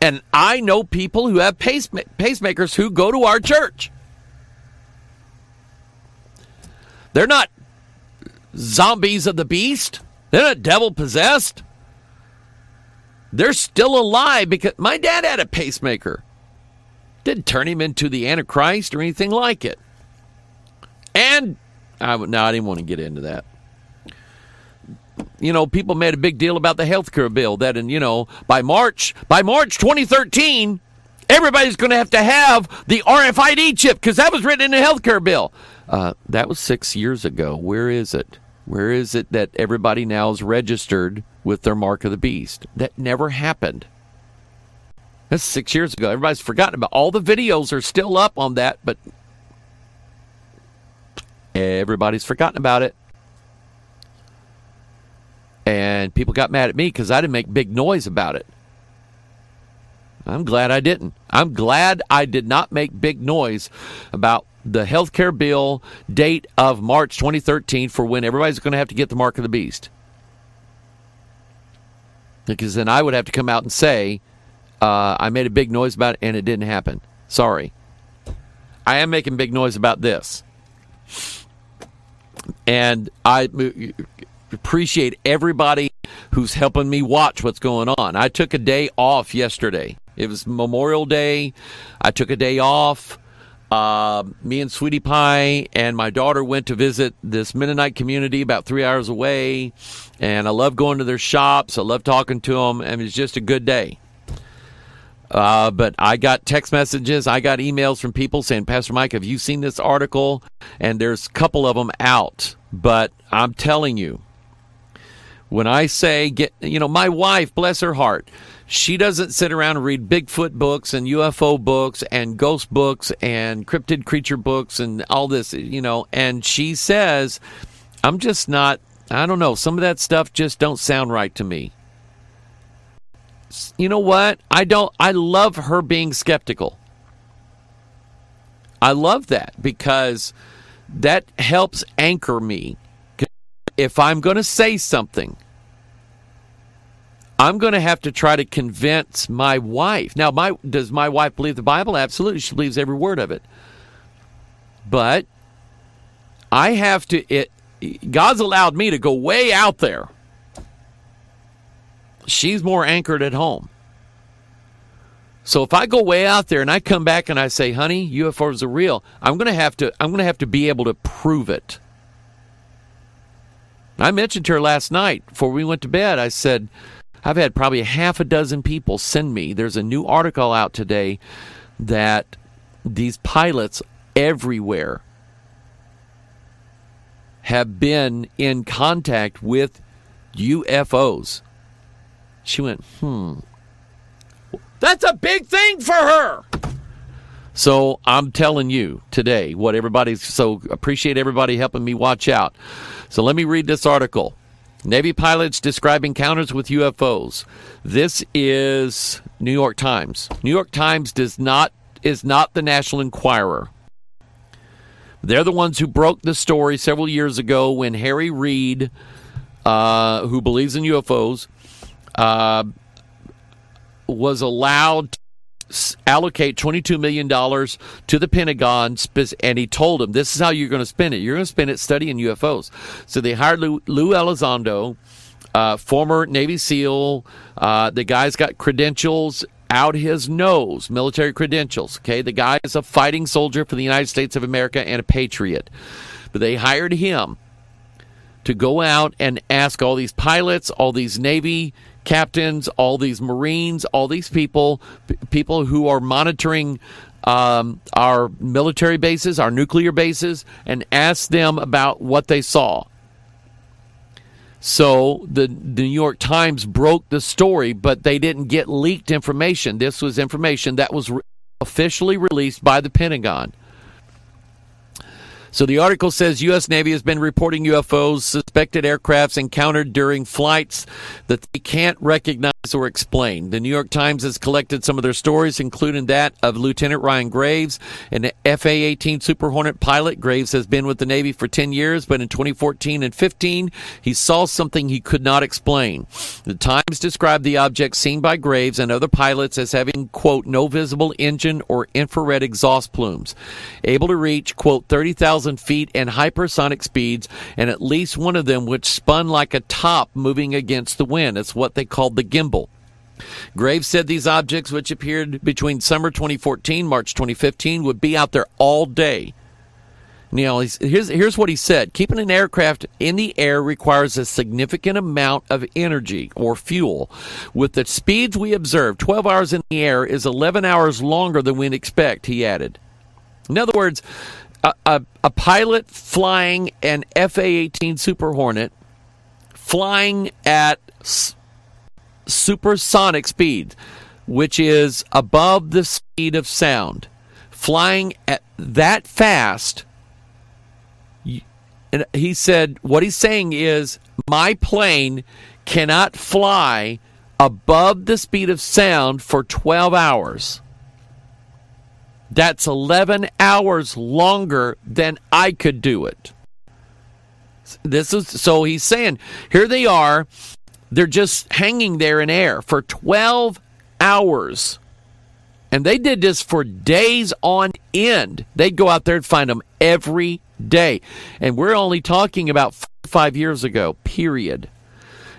And I know people who have pace, pacemakers who go to our church. They're not zombies of the beast. They're not devil possessed. They're still alive because my dad had a pacemaker. Didn't turn him into the Antichrist or anything like it. And I, no, I didn't want to get into that. You know, people made a big deal about the health care bill that, and you know, by March, by March 2013, everybody's going to have to have the RFID chip because that was written in the health care bill. Uh, that was six years ago. Where is it? Where is it that everybody now is registered with their mark of the beast? That never happened. That's six years ago. Everybody's forgotten about. All the videos are still up on that, but everybody's forgotten about it. And people got mad at me because I didn't make big noise about it. I'm glad I didn't. I'm glad I did not make big noise about the health care bill date of March 2013 for when everybody's going to have to get the mark of the beast. Because then I would have to come out and say, uh, I made a big noise about it and it didn't happen. Sorry. I am making big noise about this. And I appreciate everybody who's helping me watch what's going on. I took a day off yesterday. It was Memorial Day. I took a day off. Uh, me and Sweetie Pie and my daughter went to visit this Mennonite community about three hours away, and I love going to their shops. I love talking to them, and it's just a good day. Uh, but I got text messages, I got emails from people saying, Pastor Mike, have you seen this article? And there's a couple of them out. But I'm telling you, when I say get, you know, my wife, bless her heart, she doesn't sit around and read Bigfoot books and UFO books and ghost books and cryptid creature books and all this, you know, and she says, I'm just not, I don't know, some of that stuff just don't sound right to me. You know what? I don't, I love her being skeptical. I love that because that helps anchor me. If I'm going to say something, I'm going to have to try to convince my wife. Now, my does my wife believe the Bible? Absolutely, she believes every word of it. But I have to. It God's allowed me to go way out there. She's more anchored at home. So if I go way out there and I come back and I say, "Honey, UFOs are real," I'm going to have to I'm going to have to be able to prove it. I mentioned to her last night before we went to bed. I said, I've had probably half a dozen people send me. There's a new article out today that these pilots everywhere have been in contact with UFOs. She went, hmm. That's a big thing for her. So I'm telling you today what everybody's so appreciate everybody helping me watch out. So let me read this article. Navy pilots describe encounters with UFOs. This is New York Times. New York Times does not is not the National Enquirer. They're the ones who broke the story several years ago when Harry Reid, uh, who believes in UFOs, uh, was allowed allocate $22 million to the Pentagon, and he told them, This is how you're going to spend it. You're going to spend it studying UFOs. So they hired Lou, Lou Elizondo, uh, former Navy SEAL. Uh, the guy's got credentials out his nose, military credentials. Okay, the guy is a fighting soldier for the United States of America and a patriot. But they hired him to go out and ask all these pilots, all these Navy captains, all these Marines, all these people, people who are monitoring um, our military bases, our nuclear bases, and ask them about what they saw. So the, the New York Times broke the story, but they didn't get leaked information. This was information that was re- officially released by the Pentagon. So the article says U.S. Navy has been reporting UFOs, suspected aircrafts encountered during flights that they can't recognize or explain. The New York Times has collected some of their stories, including that of Lieutenant Ryan Graves, an FA 18 Super Hornet pilot. Graves has been with the Navy for 10 years, but in 2014 and 15, he saw something he could not explain. The Times described the object seen by Graves and other pilots as having, quote, no visible engine or infrared exhaust plumes, able to reach, quote, 30,000 feet and hypersonic speeds, and at least one of them which spun like a top moving against the wind. It's what they called the gimbal. Graves said these objects, which appeared between summer 2014 March 2015, would be out there all day. Now, here's, here's what he said Keeping an aircraft in the air requires a significant amount of energy or fuel. With the speeds we observe, 12 hours in the air is 11 hours longer than we'd expect, he added. In other words, a, a, a pilot flying an FA 18 Super Hornet flying at s- supersonic speed, which is above the speed of sound, flying at that fast. And he said, what he's saying is, my plane cannot fly above the speed of sound for 12 hours. That's 11 hours longer than I could do it. This is so he's saying here they are they're just hanging there in air for 12 hours. And they did this for days on end. They'd go out there and find them every day. And we're only talking about five years ago, period.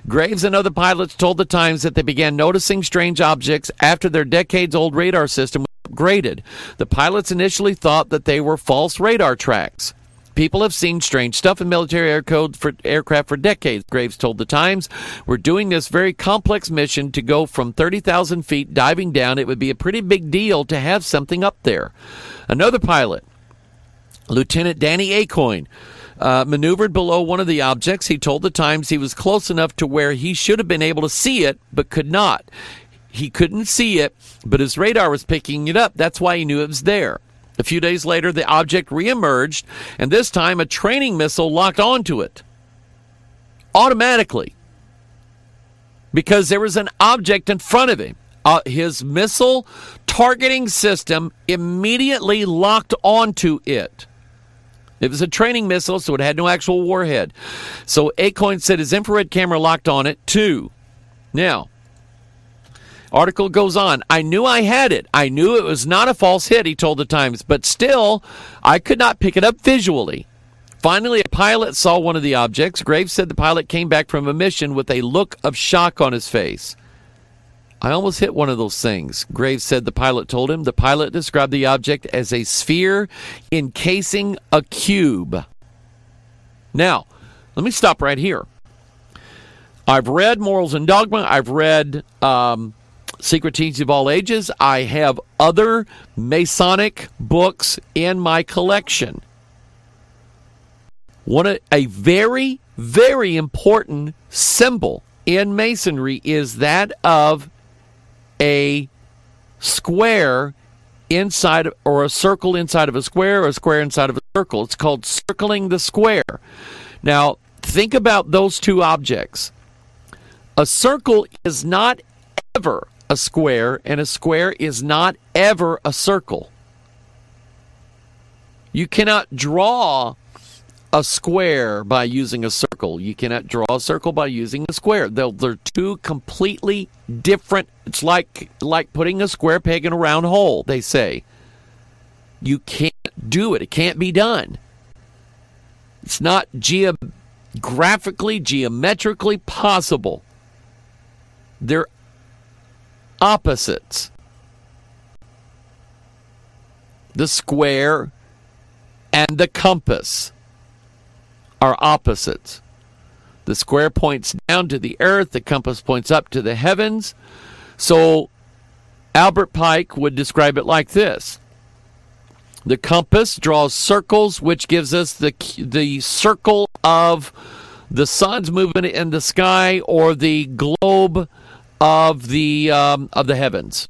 Graves and other pilots told the Times that they began noticing strange objects after their decades old radar system upgraded. The pilots initially thought that they were false radar tracks. People have seen strange stuff in military air code for aircraft for decades, Graves told the Times. We're doing this very complex mission to go from 30,000 feet diving down. It would be a pretty big deal to have something up there. Another pilot, Lieutenant Danny Accoin, uh, maneuvered below one of the objects. He told the Times he was close enough to where he should have been able to see it, but could not. He couldn't see it, but his radar was picking it up. That's why he knew it was there. A few days later, the object reemerged, and this time a training missile locked onto it automatically because there was an object in front of him. Uh, his missile targeting system immediately locked onto it. It was a training missile, so it had no actual warhead. So Accoin said his infrared camera locked on it too. Now, article goes on. I knew I had it. I knew it was not a false hit, he told the Times, but still, I could not pick it up visually. Finally, a pilot saw one of the objects. Graves said the pilot came back from a mission with a look of shock on his face. I almost hit one of those things, Graves said the pilot told him. The pilot described the object as a sphere encasing a cube. Now, let me stop right here. I've read Morals and Dogma. I've read um, Secret Teachings of All Ages. I have other Masonic books in my collection. One a very, very important symbol in Masonry is that of a square inside or a circle inside of a square or a square inside of a circle. It's called circling the square. Now, think about those two objects. A circle is not ever a square, and a square is not ever a circle. You cannot draw a square by using a circle. You cannot draw a circle by using a square. They're, they're two completely different. It's like like putting a square peg in a round hole. They say you can't do it. It can't be done. It's not geographically, geometrically possible. They're opposites. The square and the compass are opposites. The square points down to the earth, the compass points up to the heavens. So Albert Pike would describe it like this The compass draws circles, which gives us the, the circle of the sun's movement in the sky or the globe of the um, of the heavens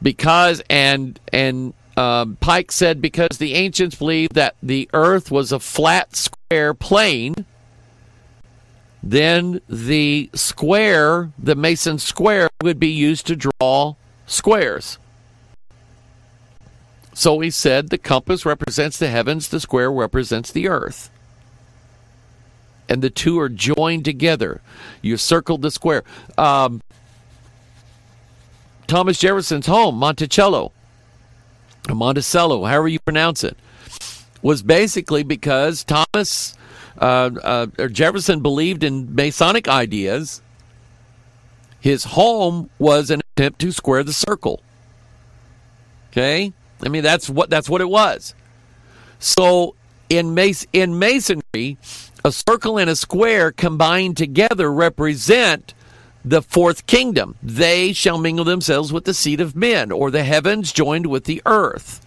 because and and um, Pike said because the ancients believed that the earth was a flat square plane, then the square, the Mason square, would be used to draw squares. So he said the compass represents the heavens, the square represents the earth. And the two are joined together. You circled the square. Um, Thomas Jefferson's home, Monticello, Monticello, however you pronounce it, was basically because Thomas uh, uh, or Jefferson believed in Masonic ideas. His home was an attempt to square the circle. Okay, I mean that's what that's what it was. So in Mas- in Masonry, a circle and a square combined together represent the fourth kingdom. They shall mingle themselves with the seed of men, or the heavens joined with the earth.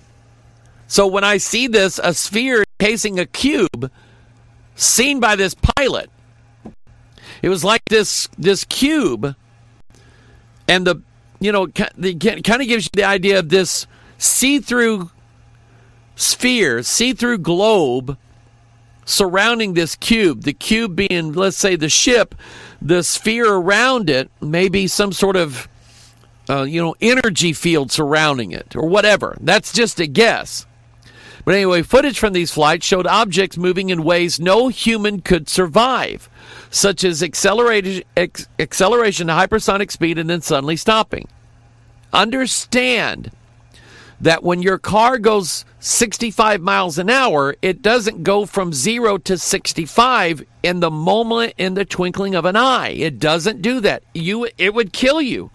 So when I see this, a sphere casing a cube, seen by this pilot, it was like this this cube, and the you know the, kind of gives you the idea of this see-through sphere, see-through globe surrounding this cube. The cube being, let's say, the ship, the sphere around it may be some sort of, uh, you know, energy field surrounding it or whatever. That's just a guess. But anyway, footage from these flights showed objects moving in ways no human could survive, such as acceleration, acceleration to hypersonic speed and then suddenly stopping. Understand that when your car goes 65 miles an hour, it doesn't go from 0 to 65 in the moment in the twinkling of an eye. It doesn't do that. You it would kill you.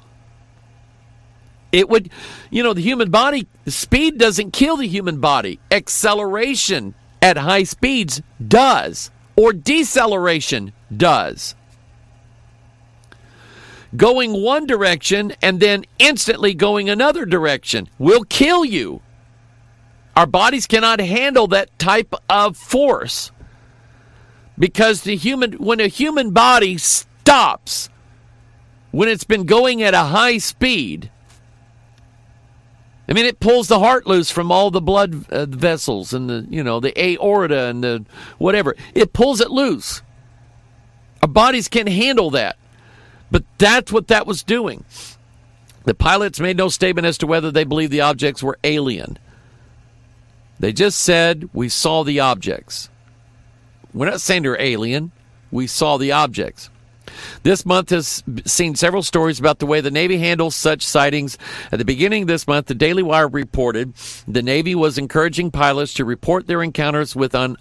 It would you know the human body speed doesn't kill the human body. Acceleration at high speeds does or deceleration does going one direction and then instantly going another direction will kill you. Our bodies cannot handle that type of force because the human when a human body stops when it's been going at a high speed I mean it pulls the heart loose from all the blood uh, vessels and the you know the aorta and the whatever it pulls it loose our bodies can't handle that but that's what that was doing. The pilots made no statement as to whether they believe the objects were alien. They just said, We saw the objects. We're not saying they're alien. We saw the objects. This month has seen several stories about the way the Navy handles such sightings. At the beginning of this month, the Daily Wire reported the Navy was encouraging pilots to report their encounters with un-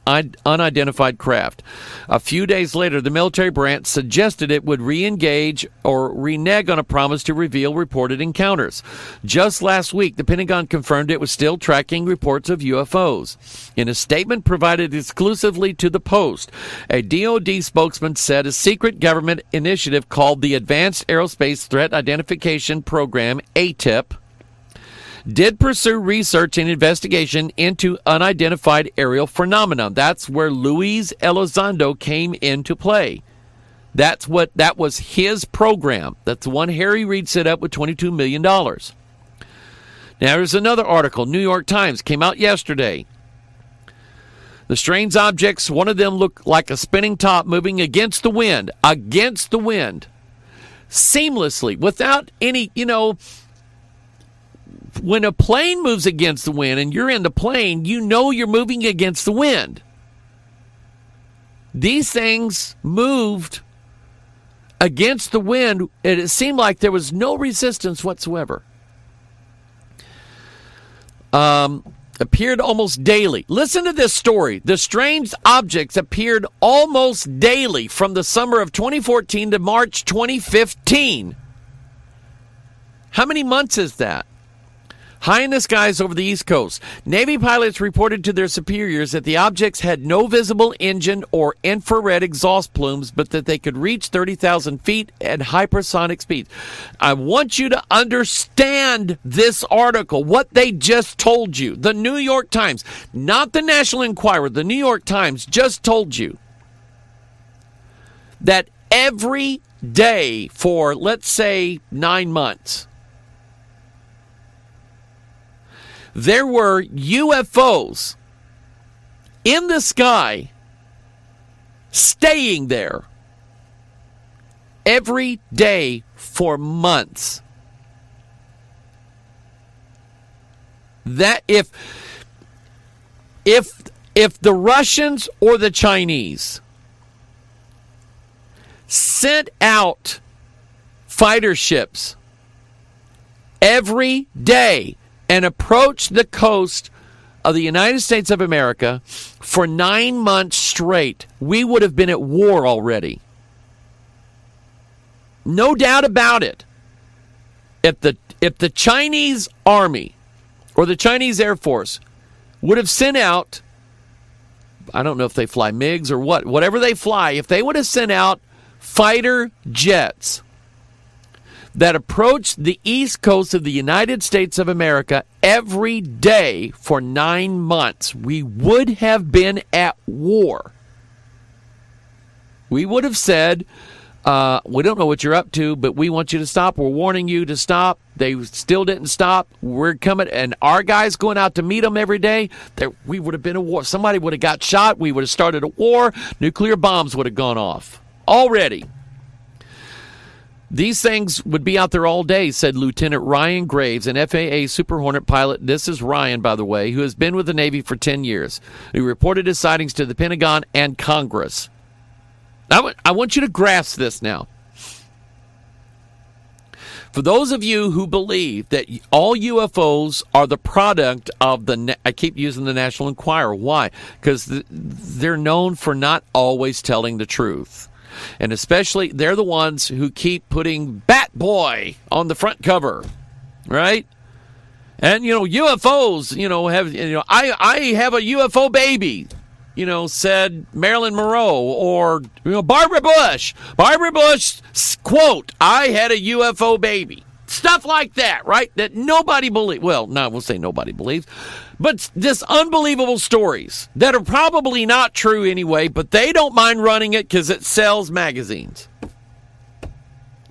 unidentified craft. A few days later, the military branch suggested it would re engage or renege on a promise to reveal reported encounters. Just last week, the Pentagon confirmed it was still tracking reports of UFOs. In a statement provided exclusively to the Post, a DoD spokesman said a secret government initiative called the Advanced Aerospace Threat Identification Program, ATIP, did pursue research and investigation into unidentified aerial phenomena. That's where Luis Elizondo came into play. That's what that was his program. That's the one Harry Reid set up with $22 million. Now, there's another article, New York Times, came out yesterday. The strange objects, one of them looked like a spinning top moving against the wind, against the wind, seamlessly, without any, you know, when a plane moves against the wind and you're in the plane, you know you're moving against the wind. These things moved against the wind, and it seemed like there was no resistance whatsoever. Um, appeared almost daily. Listen to this story. The strange objects appeared almost daily from the summer of 2014 to March 2015. How many months is that? High in the skies over the East Coast, Navy pilots reported to their superiors that the objects had no visible engine or infrared exhaust plumes, but that they could reach 30,000 feet at hypersonic speeds. I want you to understand this article, what they just told you. The New York Times, not the National Enquirer, the New York Times just told you that every day for, let's say, nine months, there were UFOs in the sky staying there every day for months. That if if if the Russians or the Chinese sent out fighter ships every day and approached the coast of the United States of America for nine months straight, we would have been at war already. No doubt about it. If the if the Chinese army or the Chinese Air Force would have sent out I don't know if they fly MiGs or what, whatever they fly, if they would have sent out fighter jets that approached the east coast of the United States of America every day for nine months, we would have been at war. We would have said, uh, we don't know what you're up to, but we want you to stop. We're warning you to stop. They still didn't stop. We're coming, and our guys going out to meet them every day. There, we would have been a war. Somebody would have got shot. We would have started a war. Nuclear bombs would have gone off already. These things would be out there all day, said Lieutenant Ryan Graves, an FAA Super Hornet pilot. This is Ryan, by the way, who has been with the Navy for 10 years. He reported his sightings to the Pentagon and Congress. I, w- I want you to grasp this now. For those of you who believe that all UFOs are the product of the, I keep using the National Enquirer. Why? Because they're known for not always telling the truth. And especially, they're the ones who keep putting Bat Boy on the front cover, right? And you know, UFOs, you know, have you know, I I have a UFO baby, you know, said Marilyn Monroe or you know Barbara Bush. Barbara Bush quote, "I had a UFO baby." Stuff like that, right? That nobody believes. Well, no, we'll say nobody believes. But this unbelievable stories that are probably not true anyway, but they don't mind running it because it sells magazines.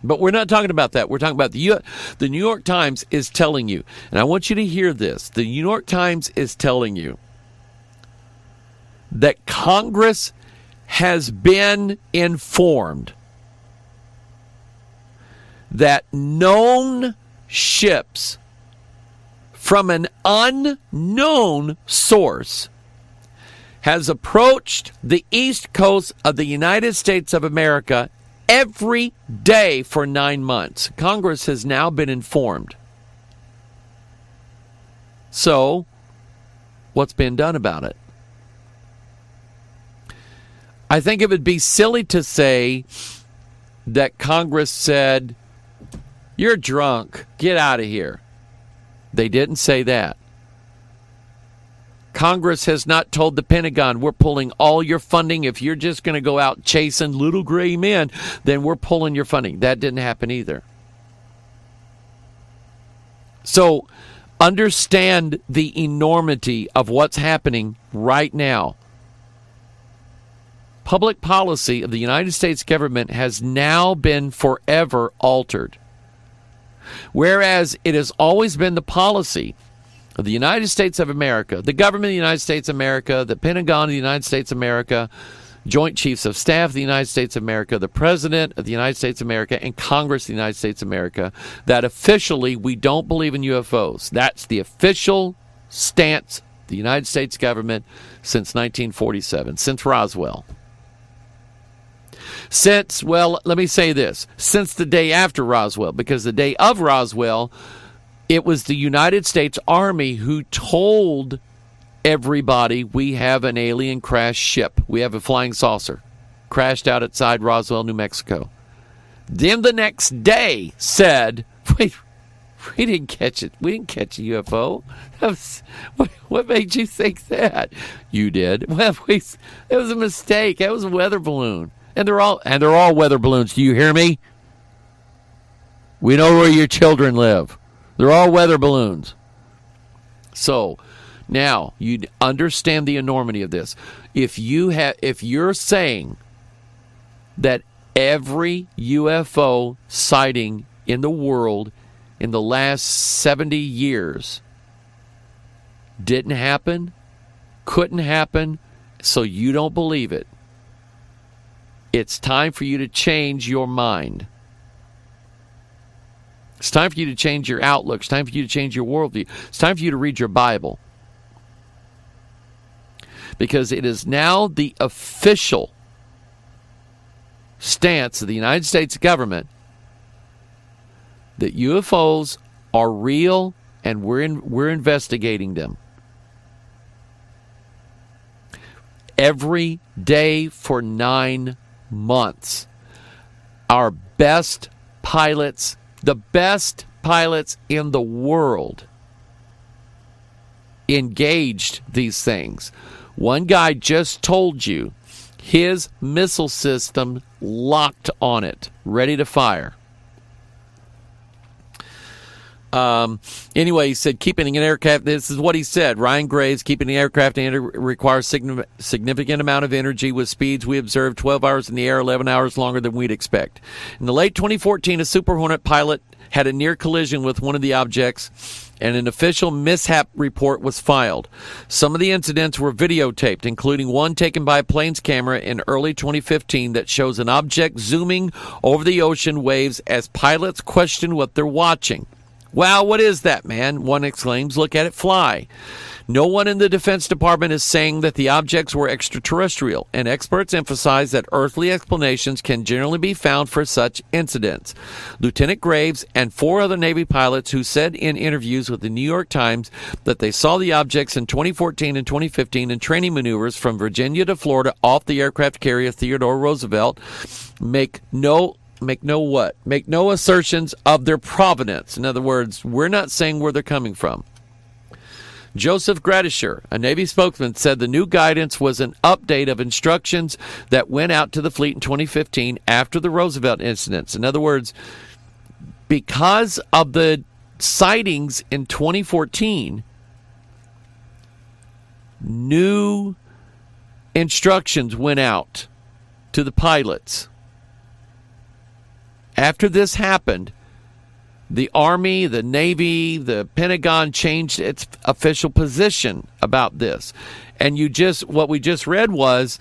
But we're not talking about that. We're talking about the U- the New York Times is telling you, and I want you to hear this. The New York Times is telling you that Congress has been informed that known ships from an unknown source has approached the east coast of the United States of America every day for nine months. Congress has now been informed. So, what's been done about it? I think it would be silly to say that Congress said, You're drunk, get out of here. They didn't say that. Congress has not told the Pentagon, we're pulling all your funding. If you're just going to go out chasing little gray men, then we're pulling your funding. That didn't happen either. So understand the enormity of what's happening right now. Public policy of the United States government has now been forever altered. Whereas it has always been the policy of the United States of America, the government of the United States of America, the Pentagon of the United States of America, Joint Chiefs of Staff of the United States of America, the President of the United States of America, and Congress of the United States of America, that officially we don't believe in UFOs. That's the official stance of the United States government since 1947, since Roswell. Since, well, let me say this since the day after Roswell, because the day of Roswell, it was the United States Army who told everybody we have an alien crash ship. We have a flying saucer crashed out outside Roswell, New Mexico. Then the next day said, (laughs) wait, we didn't catch it. We didn't catch a UFO. (laughs) Was, what, made you think that? You did. (laughs) Well, we, it was a mistake. It was a weather balloon, and they're all and they're all weather balloons. Do you hear me? We know where your children live. They're all weather balloons. So now you understand the enormity of this. If you have, if you're saying that every UFO sighting in the world in the last 70 years didn't happen, couldn't happen, so you don't believe it. It's time for you to change your mind. It's time for you to change your outlook. It's time for you to change your worldview. It's time for you to read your Bible because it is now the official stance of the United States government that UFOs are real and we're in, we're investigating them. Every day for 9 months. Our best pilots, the best pilots in the world engaged these things. One guy just told you his missile system locked on it, ready to fire. Um, anyway, he said keeping an aircraft. This is what he said. Ryan Graves keeping an aircraft requires significant amount of energy with speeds we observed 12 hours in the air, 11 hours longer than we'd expect. In the late 2014, a Super Hornet pilot had a near collision with one of the objects and an official mishap report was filed. Some of the incidents were videotaped, including one taken by a plane's camera in early 2015 that shows an object zooming over the ocean waves as pilots question what they're watching. Wow, what is that, man? One exclaims, Look at it fly. No one in the Defense Department is saying that the objects were extraterrestrial, and experts emphasize that earthly explanations can generally be found for such incidents. Lieutenant Graves and four other Navy pilots who said in interviews with the New York Times that they saw the objects in 2014 and 2015 in training maneuvers from Virginia to Florida off the aircraft carrier Theodore Roosevelt make no make no what? Make no assertions of their provenance. In other words, we're not saying where they're coming from. Joseph Gradisher, a Navy spokesman, said the new guidance was an update of instructions that went out to the fleet in 2015 after the Roosevelt incidents. In other words, because of the sightings in 2014, new instructions went out to the pilots. After this happened, the Army, the Navy, the Pentagon changed its official position about this. And you just, what we just read was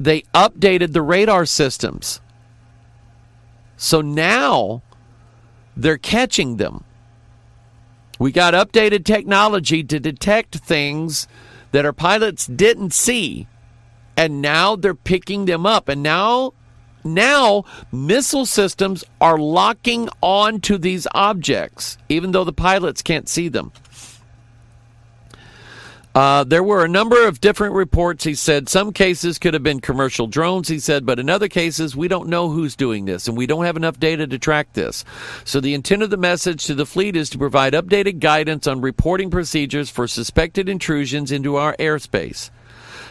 they updated the radar systems. So now they're catching them. We got updated technology to detect things that our pilots didn't see. And now they're picking them up. And now now missile systems are locking on to these objects, even though the pilots can't see them. Uh, there were a number of different reports. He said some cases could have been commercial drones. He said, but in other cases, we don't know who's doing this, and we don't have enough data to track this. So the intent of the message to the fleet is to provide updated guidance on reporting procedures for suspected intrusions into our airspace.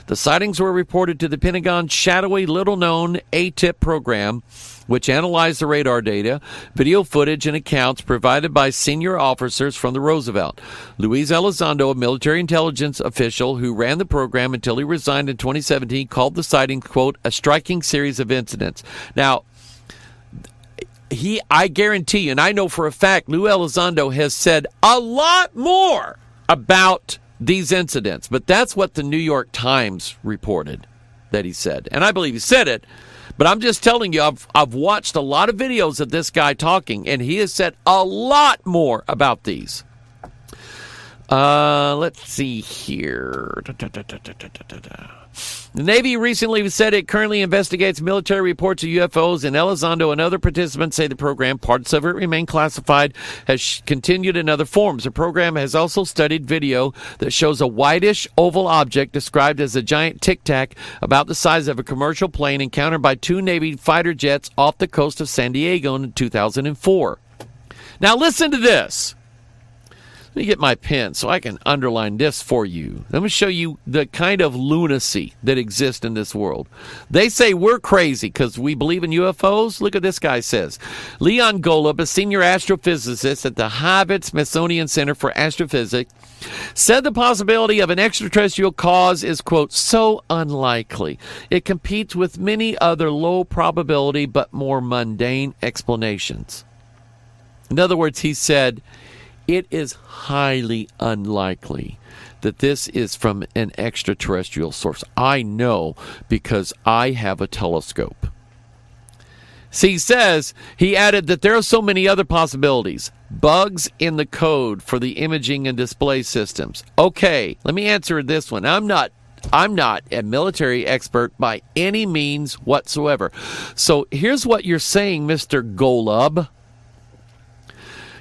The sightings were reported to the Pentagon's shadowy, little known ATIP program, which analyzed the radar data, video footage, and accounts provided by senior officers from the Roosevelt. Luis Elizondo, a military intelligence official who ran the program until he resigned in 2017, called the sighting, quote, a striking series of incidents. Now, he, I guarantee you, and I know for a fact, Lou Elizondo has said a lot more about these incidents. But that's what the New York Times reported that he said. And I believe he said it. But I'm just telling you, I've, I've watched a lot of videos of this guy talking, and he has said a lot more about these. Uh, let's see here. Da, da, da, the Navy recently said it currently investigates military reports of UFOs, and Elizondo and other participants say the program, parts of it remain classified, has continued in other forms. The program has also studied video that shows a whitish oval object described as a giant tic tac about the size of a commercial plane encountered by two Navy fighter jets off the coast of San Diego in 2004. Now, listen to this. Let me get my pen so I can underline this for you. Let me show you the kind of lunacy that exists in this world. They say we're crazy because we believe in UFOs. Look at this guy says. Leon Golub, a senior astrophysicist at the Harvard Smithsonian Center for Astrophysics, said the possibility of an extraterrestrial cause is, quote, so unlikely. It competes with many other low probability but more mundane explanations. In other words, he said, it is highly unlikely that this is from an extraterrestrial source. I know because I have a telescope. See, says, he added that there are so many other possibilities. Bugs in the code for the imaging and display systems. Okay, let me answer this one. I'm not I'm not a military expert by any means whatsoever. So here's what you're saying, Mr. Golub.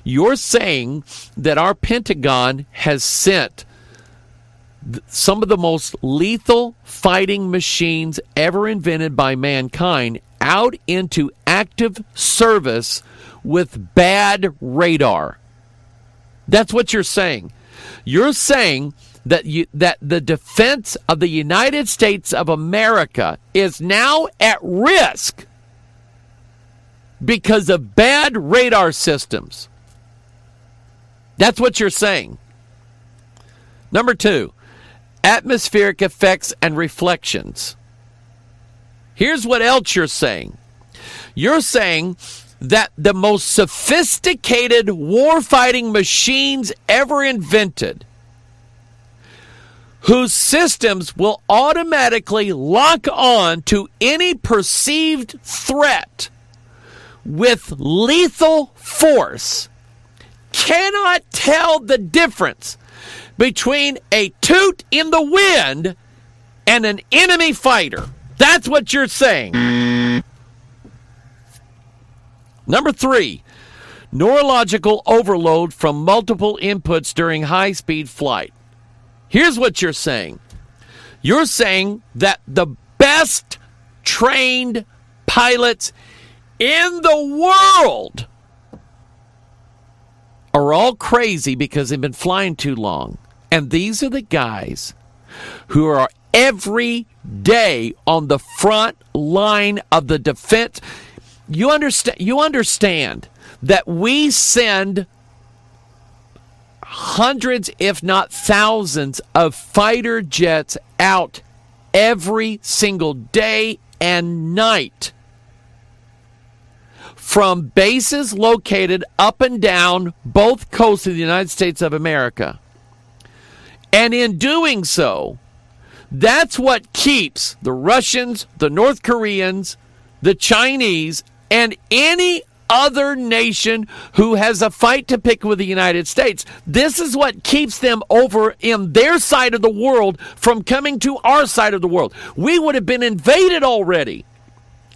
You're saying that our Pentagon has sent some of the most lethal fighting machines ever invented by mankind out into active service with bad radar. That's what you're saying. You're saying that you, that the defense of the United States of America is now at risk because of bad radar systems. That's what you're saying. Number two, atmospheric effects and reflections. Here's what else you're saying you're saying that the most sophisticated warfighting machines ever invented, whose systems will automatically lock on to any perceived threat with lethal force cannot tell the difference between a toot in the wind and an enemy fighter. That's what you're saying. Number three, neurological overload from multiple inputs during high speed flight. Here's what you're saying you're saying that the best trained pilots in the world are all crazy because they've been flying too long. And these are the guys who are every day on the front line of the defense. You understand you understand that we send hundreds if not thousands of fighter jets out every single day and night from bases located up and down both coasts of the United States of America. And in doing so, that's what keeps the Russians, the North Koreans, the Chinese, and any other nation who has a fight to pick with the United States. This is what keeps them over in their side of the world from coming to our side of the world. We would have been invaded already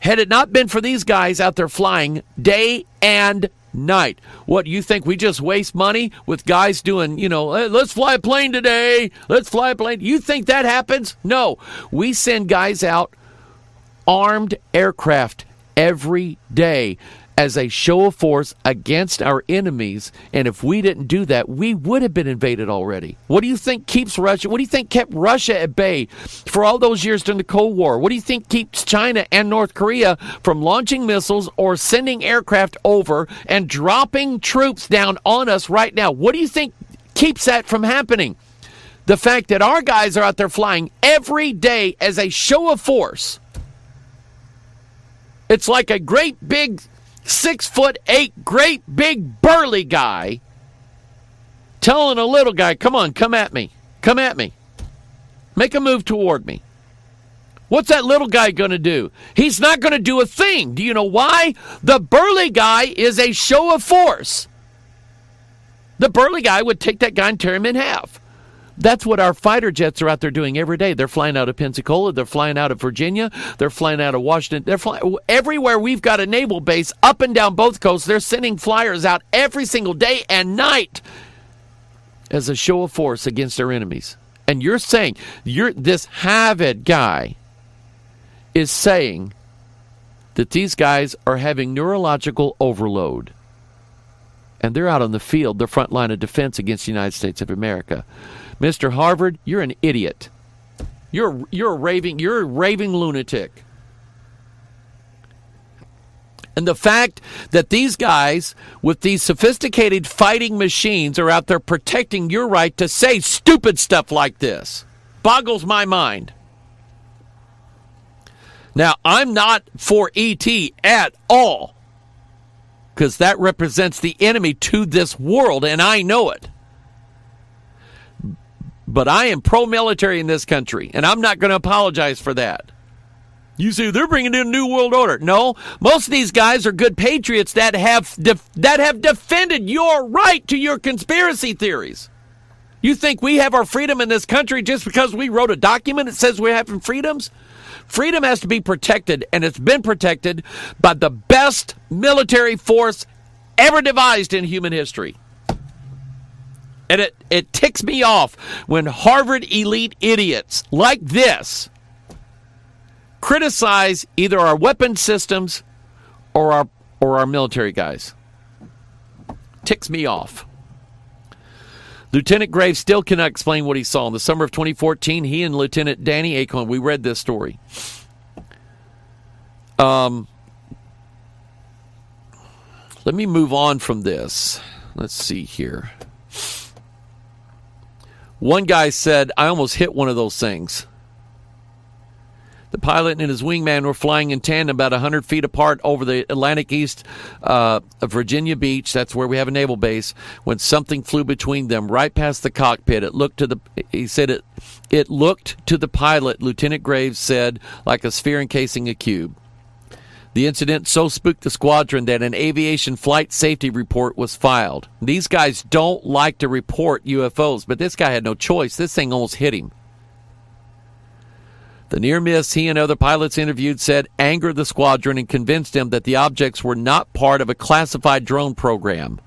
had it not been for these guys out there flying day and night. What you think we just waste money with guys doing, you know, hey, let's fly a plane today. Let's fly a plane. You think that happens? No. We send guys out armed aircraft every day as a show of force against our enemies. And if we didn't do that, we would have been invaded already. What do you think keeps Russia? What do you think kept Russia at bay for all those years during the Cold War? What do you think keeps China and North Korea from launching missiles or sending aircraft over and dropping troops down on us right now? What do you think keeps that from happening? The fact that our guys are out there flying every day as a show of force. It's like a great big six foot eight, great big burly guy telling a little guy, come on, come at me. Come at me. Make a move toward me. What's that little guy going to do? He's not going to do a thing. Do you know why? The burly guy is a show of force. The burly guy would take that guy and tear him in half. That's what our fighter jets are out there doing every day. They're flying out of Pensacola. They're flying out of Virginia. They're flying out of Washington. They're flying everywhere we've got a naval base up and down both coasts. They're sending flyers out every single day and night as a show of force against our enemies. And you're saying you're this Harvard guy is saying that these guys are having neurological overload. And they're out on the field, the front line of defense against the United States of America. Mr. Harvard, you're an idiot. You're you're a raving you're a raving lunatic. And the fact that these guys with these sophisticated fighting machines are out there protecting your right to say stupid stuff like this boggles my mind. Now, I'm not for ET at all because that represents the enemy to this world, and I know it but I am pro military in this country, and I'm not going to apologize for that. You say they're bringing in a new world order. No, most of these guys are good patriots that have def- that have defended your right to your conspiracy theories. You think we have our freedom in this country just because we wrote a document that says we're having freedoms? Freedom has to be protected, and it's been protected by the best military force ever devised in human history. And it, it ticks me off when Harvard elite idiots like this criticize either our weapon systems or our or our military guys. Ticks me off. Lieutenant Graves still cannot explain what he saw. In the summer of 2014, he and Lieutenant Danny Accoin, we read this story. Um, let me move on from this. Let's see here. One guy said, I almost hit one of those things. The pilot and his wingman were flying in tandem about 100 feet apart over the Atlantic east uh, of Virginia Beach. That's where we have a naval base. When something flew between them, right past the cockpit, it looked to the. He said it. It looked to the pilot. Lieutenant Graves said, like a sphere encasing a cube. The incident so spooked the squadron that an aviation flight safety report was filed. These guys don't like to report UFOs, but this guy had no choice. This thing almost hit him. The near miss he and other pilots interviewed said angered the squadron and convinced them that the objects were not part of a classified drone program.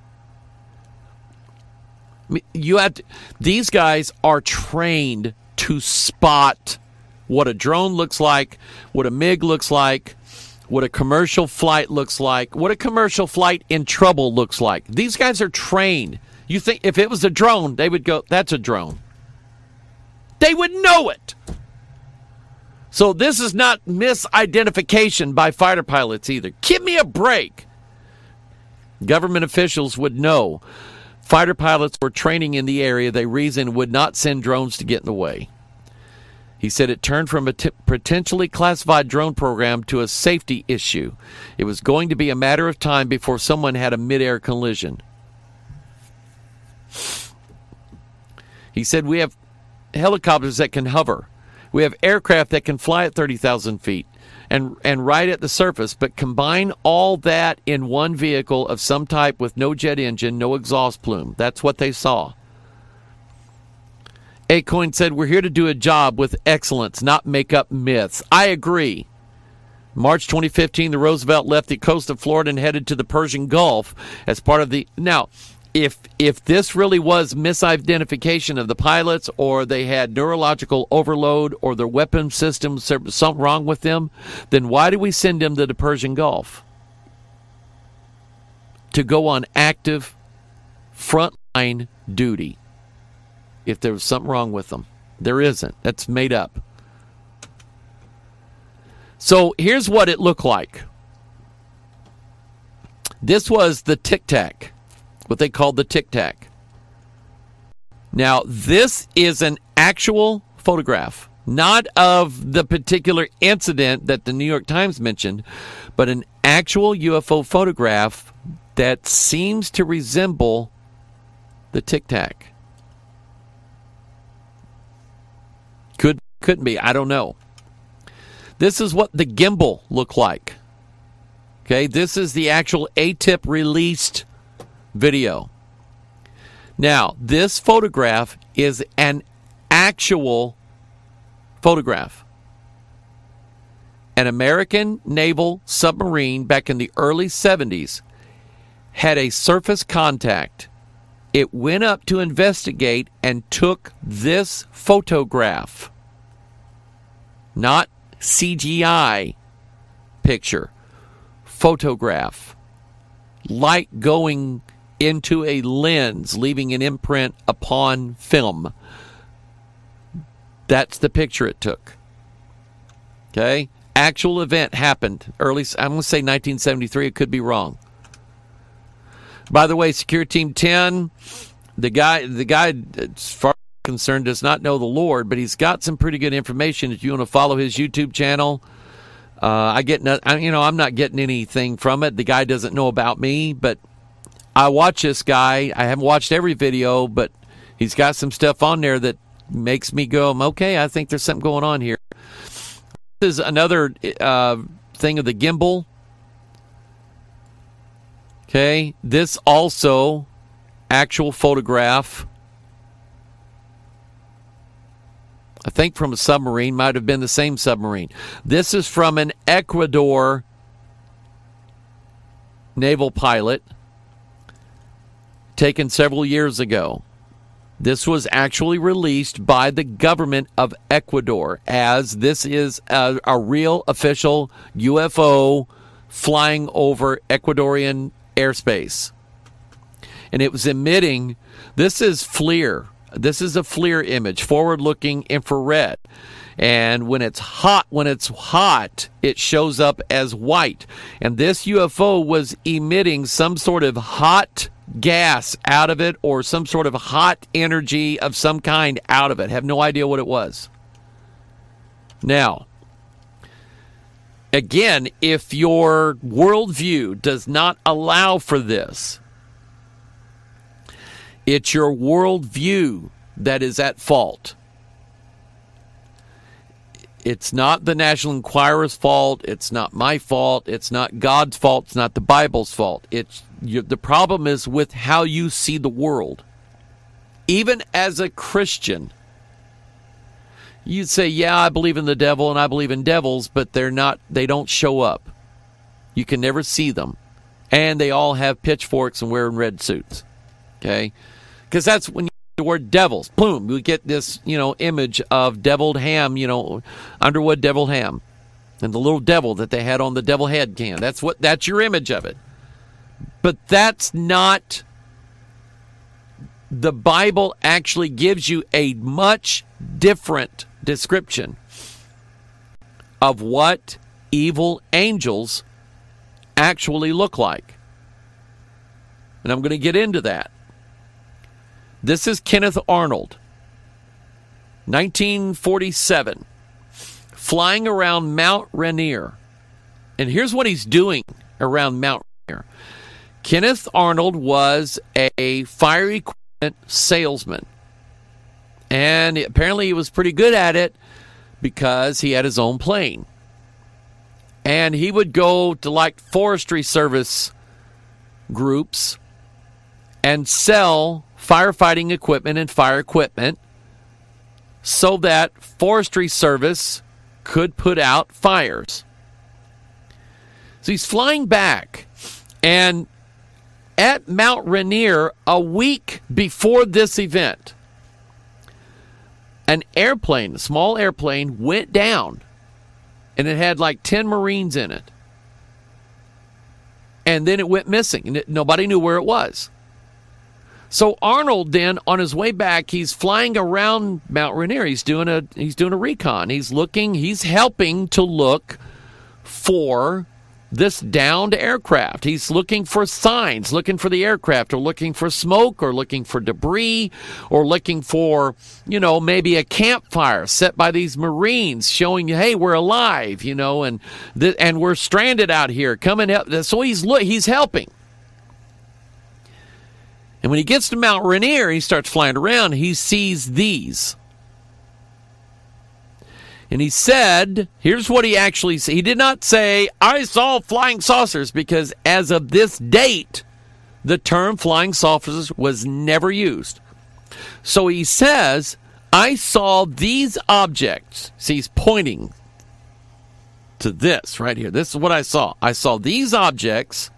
You have to, these guys are trained to spot what a drone looks like, what a MiG looks like, what a commercial flight looks like, what a commercial flight in trouble looks like. These guys are trained. You think if it was a drone, they would go, that's a drone. They would know it. So this is not misidentification by fighter pilots either. Give me a break. Government officials would know fighter pilots were training in the area they reasoned would not send drones to get in the way. He said it turned from a t- potentially classified drone program to a safety issue. It was going to be a matter of time before someone had a midair collision. He said, We have helicopters that can hover, we have aircraft that can fly at 30,000 feet, and and right at the surface, but combine all that in one vehicle of some type with no jet engine, no exhaust plume. That's what they saw. Accoin said, We're here to do a job with excellence, not make up myths. I agree. March 2015, the Roosevelt left the coast of Florida and headed to the Persian Gulf as part of the. Now, if if this really was misidentification of the pilots, or they had neurological overload, or their weapon systems something wrong with them, then why do we send them to the Persian Gulf to go on active frontline duty? If there was something wrong with them, there isn't. That's made up. So here's what it looked like. This was the Tic Tac, what they called the Tic Tac. Now, this is an actual photograph, not of the particular incident that the New York Times mentioned, but an actual UFO photograph that seems to resemble the Tic Tac. Could couldn't be. I don't know. This is what the gimbal looked like. Okay, this is the actual ATIP released video. Now, this photograph is an actual photograph. An American naval submarine back in the early 70s had a surface contact. It went up to investigate and took this photograph. Not CGI picture, photograph, light going into a lens, leaving an imprint upon film. That's the picture it took. Okay? Actual event happened early, I'm going to say 1973. It could be wrong. By the way, Secure Team 10, the guy, the guy, as far concerned does not know the Lord, but he's got some pretty good information. If you want to follow his YouTube channel, uh, I get no, you know I'm not getting anything from it. The guy doesn't know about me, but I watch this guy. I haven't watched every video, but he's got some stuff on there that makes me go, okay, I think there's something going on here. This is another uh, thing of the gimbal. Okay, this also actual photograph I think from a submarine, might have been the same submarine. This is from an Ecuador naval pilot taken several years ago. This was actually released by the government of Ecuador as this is a, a real official UFO flying over Ecuadorian airspace. And it was emitting, this is FLIR, this is a FLIR image, forward-looking infrared. And when it's hot, when it's hot, it shows up as white. And this UFO was emitting some sort of hot gas out of it or some sort of hot energy of some kind out of it. Have no idea what it was. Now, again, if your worldview does not allow for this, it's your worldview that is at fault. It's not the National Enquirer's fault. It's not my fault. It's not God's fault. It's not the Bible's fault. It's you, the problem is with how you see the world. Even as a Christian, you'd say, "Yeah, I believe in the devil and I believe in devils, but they're not. They don't show up. You can never see them, and they all have pitchforks and wearing red suits." Okay, because that's when you, the word devils. Boom, we get this you know image of deviled ham, you know, Underwood deviled ham, and the little devil that they had on the devil head can. That's what that's your image of it. But that's not. The Bible actually gives you a much different description of what evil angels actually look like. And I'm going to get into that. This is Kenneth Arnold, 1947, flying around Mount Rainier. And here's what he's doing around Mount Rainier. Kenneth Arnold was a fire equipment salesman. And apparently he was pretty good at it because he had his own plane. and he would go to like forestry service groups and sell firefighting equipment and fire equipment so that forestry service could put out fires. So he's flying back and at Mount Rainier a week before this event an airplane, a small airplane went down and it had like 10 Marines in it. And then it went missing and it, nobody knew where it was. So Arnold then on his way back, he's flying around Mount Rainier. He's doing a he's doing a recon. He's looking, he's helping to look for this downed aircraft. He's looking for signs, looking for the aircraft, or looking for smoke, or looking for debris, or looking for, you know, maybe a campfire set by these Marines showing you, hey, we're alive, you know, and th- and we're stranded out here. Come and help. So he's look, he's helping. And when he gets to Mount Rainier, he starts flying around. He sees these. And he said, here's what he actually said. He did not say, I saw flying saucers, because as of this date, the term flying saucers was never used. So he says, I saw these objects. See, he's pointing to this right here. This is what I saw. I saw these objects.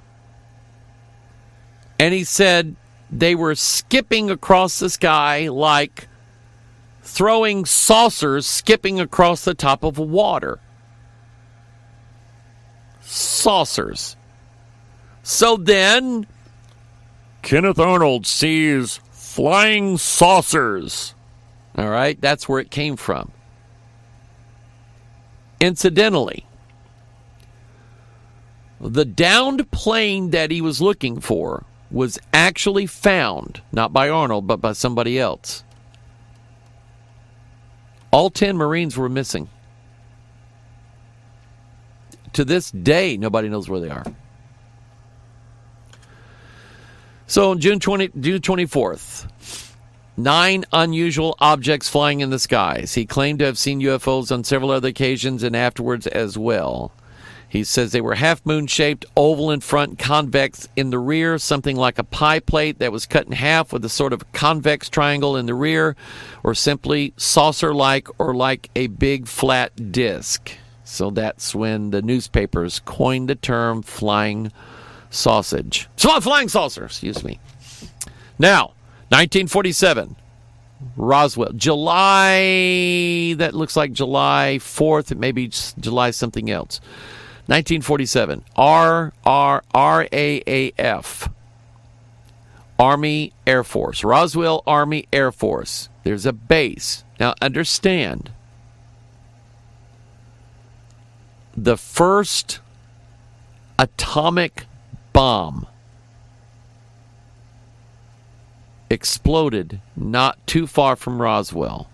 And he said they were skipping across the sky like throwing saucers skipping across the top of water. Saucers. So then, Kenneth Arnold sees flying saucers. All right, that's where it came from. Incidentally, the downed plane that he was looking for was actually found, not by Arnold, but by somebody else. All 10 Marines were missing. To this day, nobody knows where they are. So on June 20, June 24th, nine unusual objects flying in the skies. He claimed to have seen UFOs on several other occasions and afterwards as well. He says they were half moon shaped, oval in front, convex in the rear, something like a pie plate that was cut in half with a sort of convex triangle in the rear, or simply saucer like or like a big flat disc. So that's when the newspapers coined the term flying sausage. Flying saucer, excuse me. Now, 1947. Roswell. July, that looks like July 4th. It may be July something else. 1947, R R R A A F, Army Air Force, Roswell Army Air Force. There's a base. Now understand, the first atomic bomb exploded not too far from Roswell.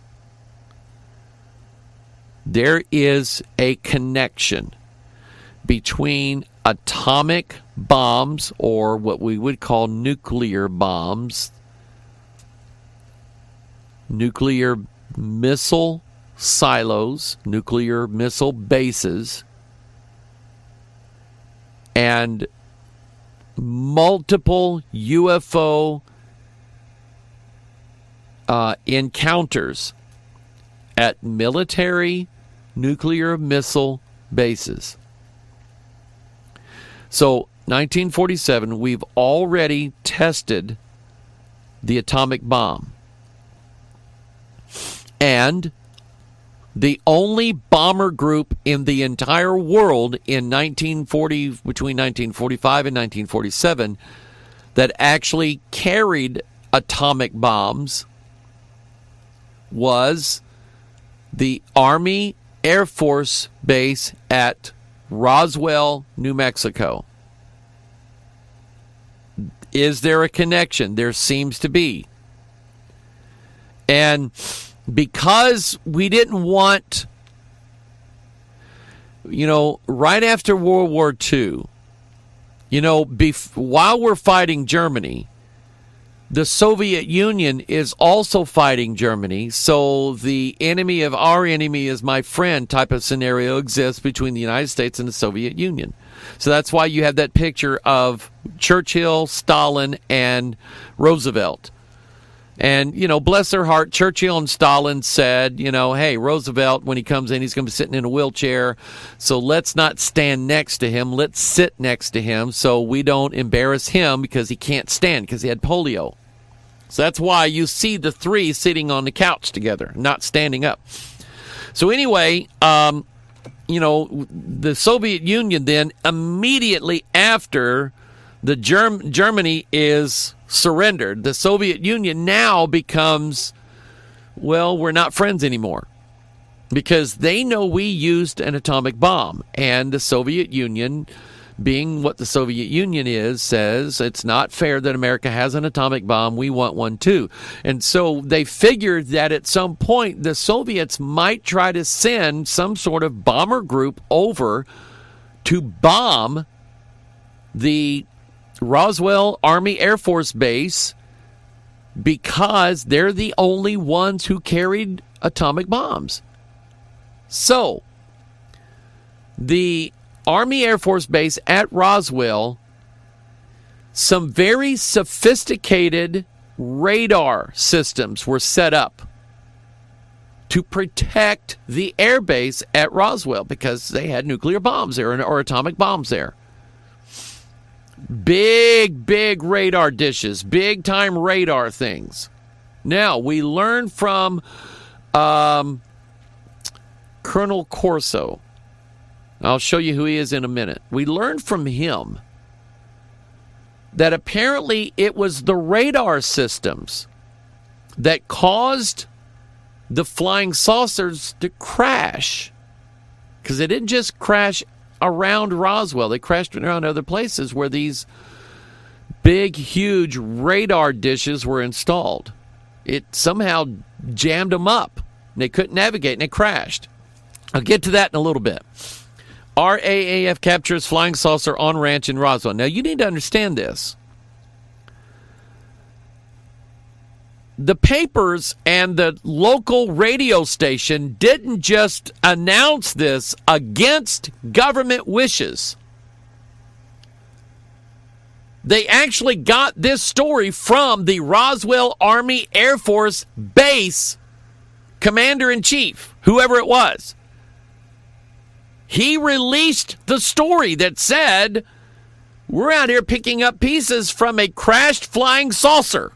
There is a connection between atomic bombs or what we would call nuclear bombs, nuclear missile silos, nuclear missile bases, and multiple UFO uh, encounters at military nuclear missile bases. So, 1947, we've already tested the atomic bomb. And the only bomber group in the entire world in 1940 between 1945 and 1947 that actually carried atomic bombs was the Army Air Force base at Roswell, New Mexico. Is there a connection? There seems to be. And because we didn't want, you know, right after World War II, you know, bef- while we're fighting Germany, the Soviet Union is also fighting Germany. So the enemy of our enemy is my friend type of scenario exists between the United States and the Soviet Union. So that's why you have that picture of Churchill, Stalin, and Roosevelt. And, you know, bless their heart, Churchill and Stalin said, you know, hey, Roosevelt, when he comes in, he's going to be sitting in a wheelchair. So let's not stand next to him. Let's sit next to him so we don't embarrass him because he can't stand because he had polio. So that's why you see the three sitting on the couch together, not standing up. So, anyway, um, you know, the Soviet Union then immediately after the Germ- Germany is surrendered, the Soviet Union now becomes, well, we're not friends anymore because they know we used an atomic bomb, and the Soviet Union. Being what the Soviet Union is, says it's not fair that America has an atomic bomb. We want one too. And so they figured that at some point the Soviets might try to send some sort of bomber group over to bomb the Roswell Army Air Force Base because they're the only ones who carried atomic bombs. So, the Army Air Force Base at Roswell, some very sophisticated radar systems were set up to protect the air base at Roswell because they had nuclear bombs there or atomic bombs there. Big, big radar dishes, big time radar things. Now, we learn from um, Colonel Corso. I'll show you who he is in a minute. We learned from him that apparently it was the radar systems that caused the flying saucers to crash. Because they didn't just crash around Roswell. They crashed around other places where these big, huge radar dishes were installed. It somehow jammed them up. And they couldn't navigate and they crashed. I'll get to that in a little bit. RAAF captures flying saucer on ranch in Roswell. Now, you need to understand this. the papers and the local radio station didn't just announce this against government wishes. They actually got this story from the Roswell Army Air Force Base commander in chief, whoever it was. He released the story that said, We're out here picking up pieces from a crashed flying saucer.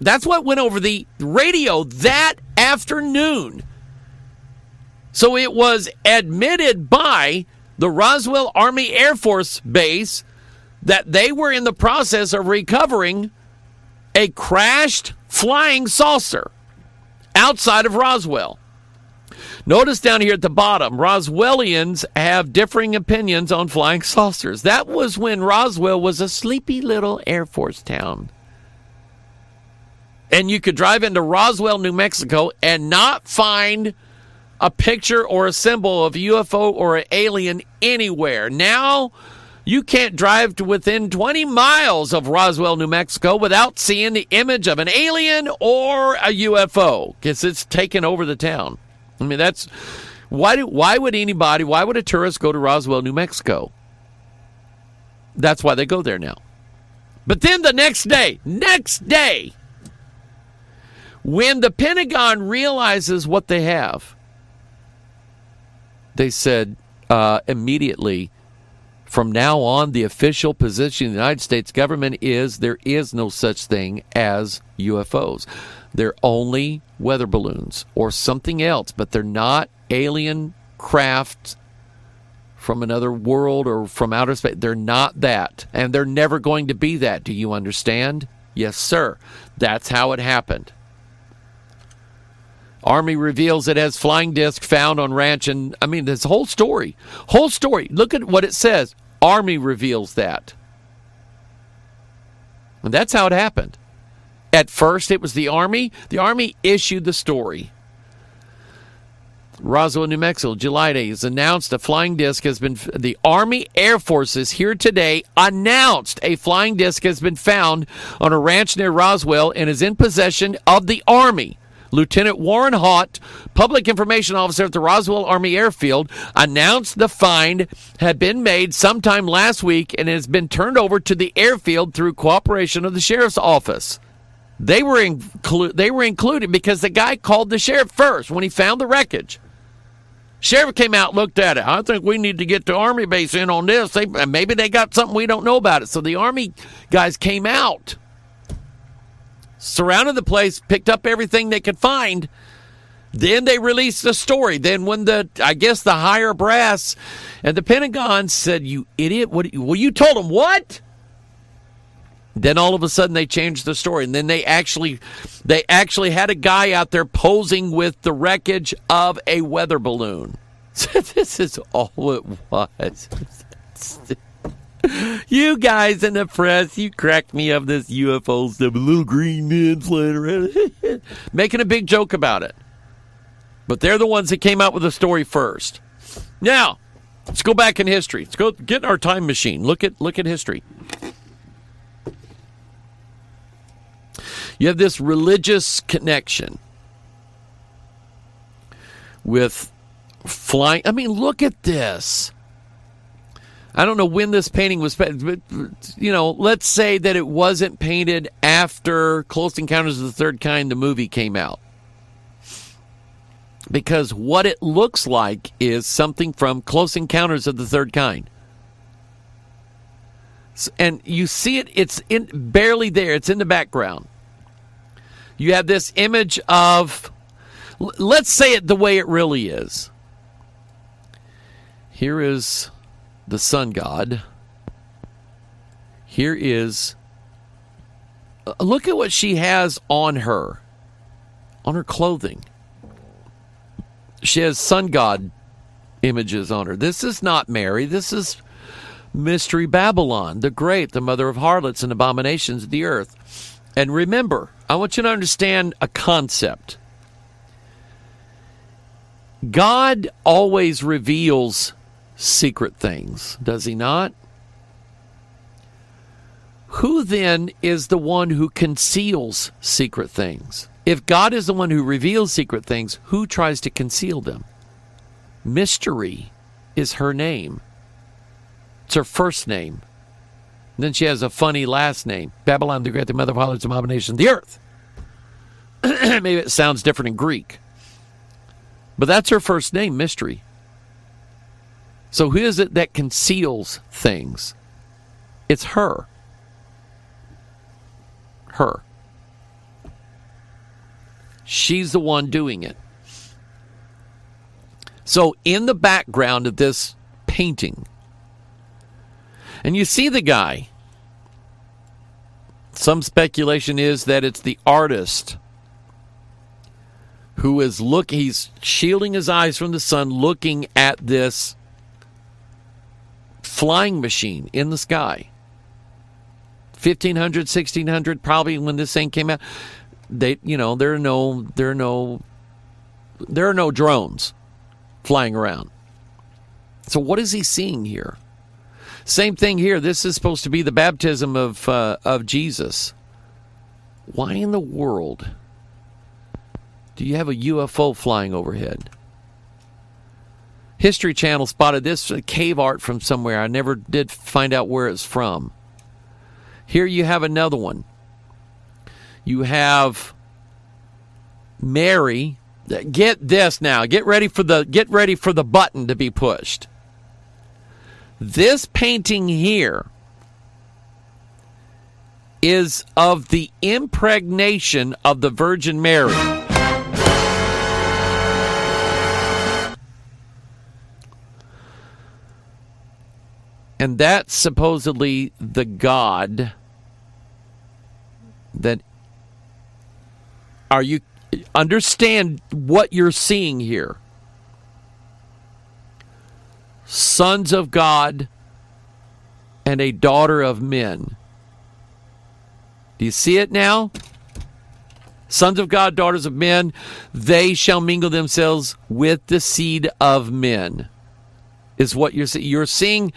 That's what went over the radio that afternoon. So it was admitted by the Roswell Army Air Force Base that they were in the process of recovering a crashed flying saucer outside of Roswell. Notice down here at the bottom, Roswellians have differing opinions on flying saucers. That was when Roswell was a sleepy little Air Force town and you could drive into Roswell, New Mexico, and not find a picture or a symbol of a UFO or an alien anywhere. Now, you can't drive to within 20 miles of Roswell, New Mexico without seeing the image of an alien or a UFO because it's taken over the town. I mean, that's why do, why would anybody, why would a tourist go to Roswell, New Mexico? That's why they go there now. But then the next day, next day, when the Pentagon realizes what they have, they said uh, immediately, from now on, the official position of the United States government is there is no such thing as UFOs. They're only weather balloons or something else, but they're not alien craft from another world or from outer space. They're not that. And they're never going to be that. Do you understand? Yes, sir. That's how it happened. Army reveals it has flying disc found on ranch, and I mean this whole story, whole story. Look at what it says. Army reveals that, and that's how it happened. At first, it was the Army. The Army issued the story. Roswell, New Mexico, July 8th, has announced a flying disc has been. The Army Air Forces here today announced a flying disc has been found on a ranch near Roswell and is in possession of the Army. Lieutenant Warren Haut, public information officer at the Roswell Army Airfield, announced the find had been made sometime last week and has been turned over to the airfield through cooperation of the sheriff's office. They were inclu- they were included because the guy called the sheriff first when he found the wreckage. Sheriff came out, looked at it. I think we need to get the army base in on this. They, maybe they got something we don't know about it. So the army guys came out, surrounded the place, picked up everything they could find. Then they released the story. Then when the I guess the higher brass and the Pentagon said, "You idiot! What? Well, you told them what?" Then all of a sudden they changed the story, and then they actually they actually had a guy out there posing with the wreckage of a weather balloon. (laughs) this is all it was. (laughs) you guys in the press, you cracked me up this UFO stuff. Little green men flying around, making a big joke about it. But they're the ones that came out with the story first. Now, let's go back in history. Let's go get in our time machine. Look at look at history. You have this religious connection with flying. I mean, look at this. I don't know when this painting was painted, but you know, let's say that it wasn't painted after Close Encounters of the Third Kind, the movie came out. Because what it looks like is something from Close Encounters of the Third Kind. And you see it, it's in, barely there, it's in the background you have this image of, let's say it the way it really is. Here is the sun god. Here is, uh, look at what she has on her, on her clothing. She has sun god images on her. This is not Mary. This is Mystery Babylon, the great, the mother of harlots and abominations of the earth. And remember, I want you to understand a concept. God always reveals secret things, does he not? Who then is the one who conceals secret things? If God is the one who reveals secret things, who tries to conceal them? Mystery is her name. It's her first name. And then she has a funny last name Babylon the Great, the mother of harlots and abominations, the earth. (clears throat) Maybe it sounds different in Greek. But that's her first name, Mystery. So who is it that conceals things? It's her. Her. She's the one doing it. So, in the background of this painting, and you see the guy. Some speculation is that it's the artist who is look he's shielding his eyes from the sun looking at this flying machine in the sky. 1500 1600 probably when this thing came out they you know there are no there are no there are no drones flying around. So what is he seeing here same thing here. This is supposed to be the baptism of uh, of Jesus. Why in the world do you have a UFO flying overhead? History Channel spotted this cave art from somewhere. I never did find out where it's from. Here you have another one. You have Mary. Get this now. Get ready for the get ready for the button to be pushed. This painting here is of the impregnation of the Virgin Mary. And that's supposedly the God that are you understand what you're seeing here sons of God and a daughter of men. Do you see it now? Sons of God, daughters of men, they shall mingle themselves with the seed of men. Is what you're seeing. You're seeing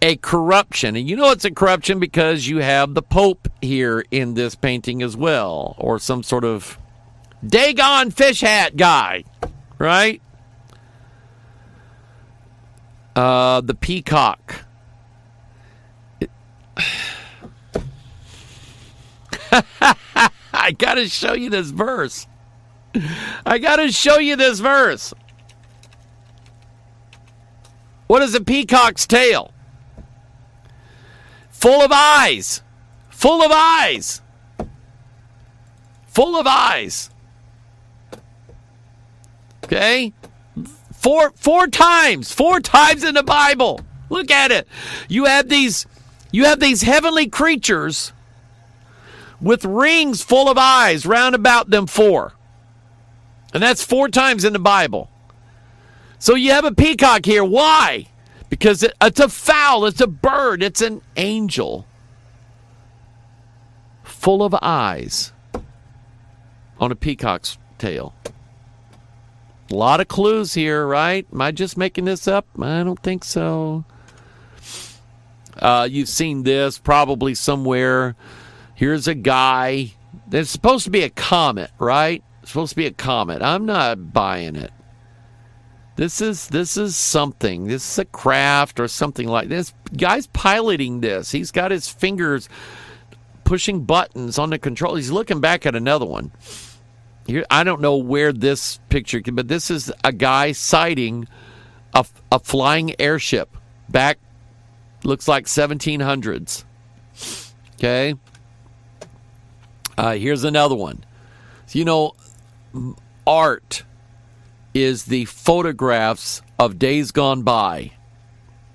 a corruption. And you know it's a corruption because you have the Pope here in this painting as well, or some sort of Dagon fish hat guy, right? Uh, the peacock. (laughs) I got to show you this verse. I got to show you this verse. What is a peacock's tail? Full of eyes. Full of eyes. Full of eyes. Okay? Four four times. Four times in the Bible. Look at it. You have these you have these heavenly creatures with rings full of eyes round about them four. And that's four times in the Bible. So you have a peacock here. Why? Because it, it's a fowl, it's a bird, it's an angel full of eyes on a peacock's tail. A lot of clues here, right? Am I just making this up? I don't think so. Uh, you've seen this probably somewhere. Here's a guy. There's supposed to be a comet, right? It's supposed to be a comet. I'm not buying it. This is this is something. This is a craft or something like this. Guy's piloting this. He's got his fingers pushing buttons on the control. He's looking back at another one. Here, I don't know where this picture, but this is a guy sighting a, a flying airship back. Looks like 1700s. Okay. Uh, here's another one. You know, art is the photographs of days gone by.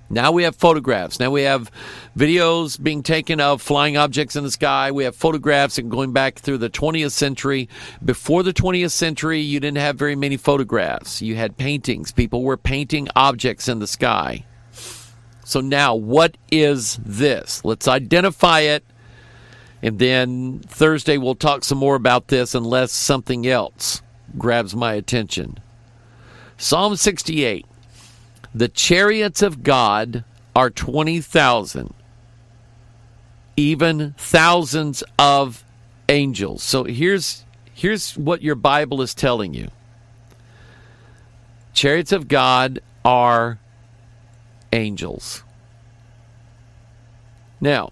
Now we have photographs. Now we have videos being taken of flying objects in the sky. We have photographs and going back through the 20th century. Before the 20th century, you didn't have very many photographs. You had paintings. People were painting objects in the sky. So now, what is this? Let's identify it and then Thursday, we'll talk some more about this unless something else grabs my attention. Psalm 68 The chariots of God are 20,000, even thousands of angels. So here's, here's what your Bible is telling you chariots of God are angels. Now,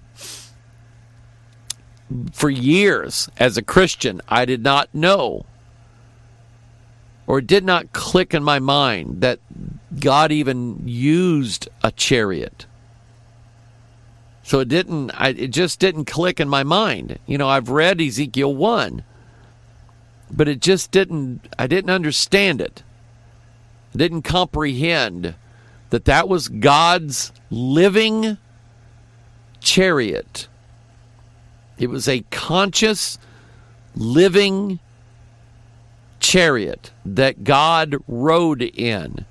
for years as a Christian, I did not know or did not click in my mind that God even used a chariot. So it didn't I, it just didn't click in my mind. You know, I've read Ezekiel 1, but it just didn't I didn't understand it. I didn't comprehend that that was God's living chariot it was a conscious, living chariot that God rode in.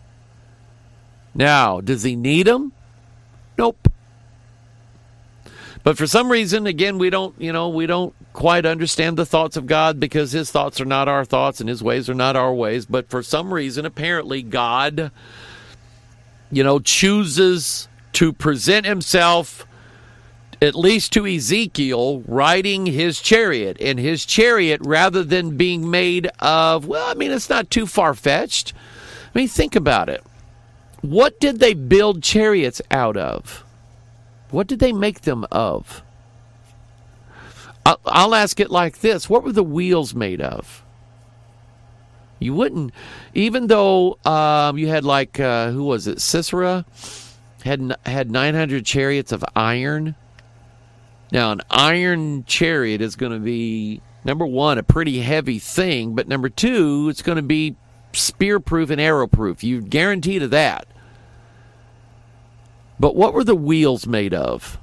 Now, does he need them? Nope. But for some reason, again, we don't, you know, we don't quite understand the thoughts of God because his thoughts are not our thoughts and his ways are not our ways. But for some reason, apparently, God, you know, chooses to present himself at least to Ezekiel, riding his chariot. And his chariot, rather than being made of, well, I mean, it's not too far fetched. I mean, think about it. What did they build chariots out of? What did they make them of? I'll ask it like this What were the wheels made of? You wouldn't, even though um, you had like, uh, who was it? Sisera had, had 900 chariots of iron now, an iron chariot is going to be, number one, a pretty heavy thing, but number two, it's going to be spear proof and arrow proof. You guarantee to that. But what were the wheels made of?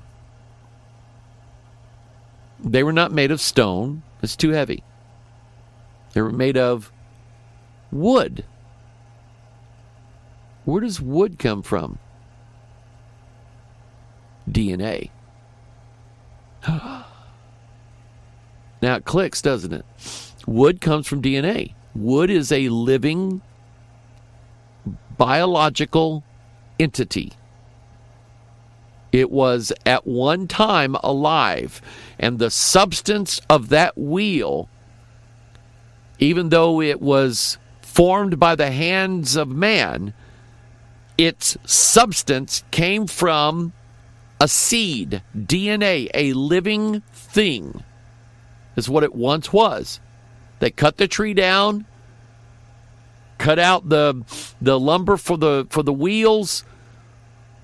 They were not made of stone, it's too heavy. They were made of wood. Where does wood come from? DNA. (gasps) now it clicks, doesn't it? Wood comes from DNA. Wood is a living biological entity. It was at one time alive, and the substance of that wheel, even though it was formed by the hands of man, its substance came from a seed, DNA, a living thing, is what it once was. They cut the tree down, cut out the the lumber for the for the wheels,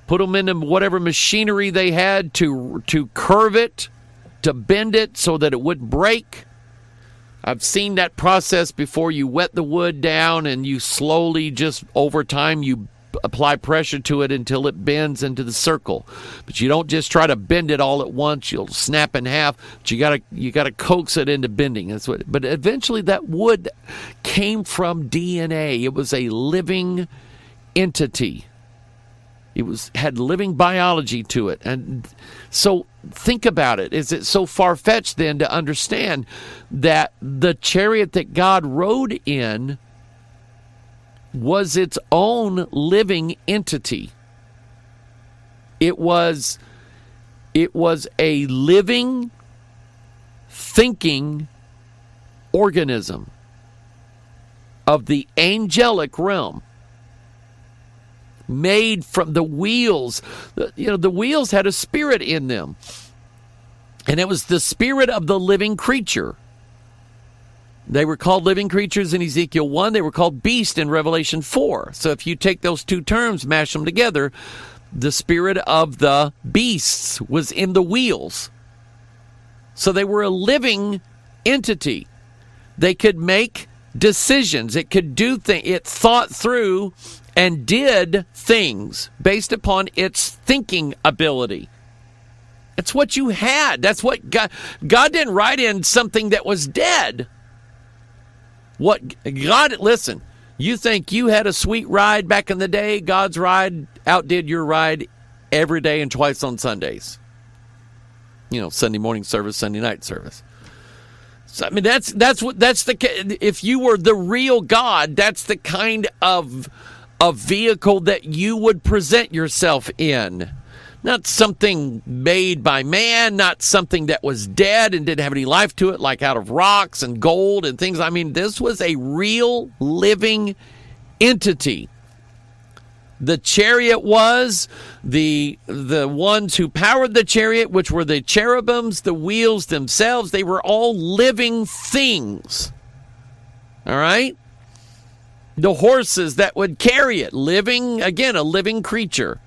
put them into whatever machinery they had to to curve it, to bend it so that it wouldn't break. I've seen that process before you wet the wood down and you slowly just over time you apply pressure to it until it bends into the circle. But you don't just try to bend it all at once; you'll snap in half. But you gotta you gotta coax it into bending. That's what. But eventually, that wood came from DNA. It was a living entity. It was had living biology to it, and so think about it. Is it so far fetched then to understand that the chariot that God rode in? was its own living entity. It was it was a living thinking organism of the angelic realm made from the wheels you know the wheels had a spirit in them and it was the spirit of the living creature they were called living creatures in Ezekiel 1. They were called beast in Revelation 4. So if you take those two terms, mash them together, the spirit of the beasts was in the wheels. So they were a living entity. They could make decisions. It could do things. It thought through and did things based upon its thinking ability. That's what you had. That's what God God didn't write in something that was dead. What God listen, you think you had a sweet ride back in the day? God's ride outdid your ride every day and twice on Sundays. You know, Sunday morning service, Sunday night service. So I mean that's that's what that's the if you were the real God, that's the kind of a vehicle that you would present yourself in not something made by man, not something that was dead and didn't have any life to it, like out of rocks and gold and things. I mean, this was a real living entity. The chariot was the the ones who powered the chariot, which were the cherubims, the wheels themselves. They were all living things. All right? The horses that would carry it, living, again, a living creature.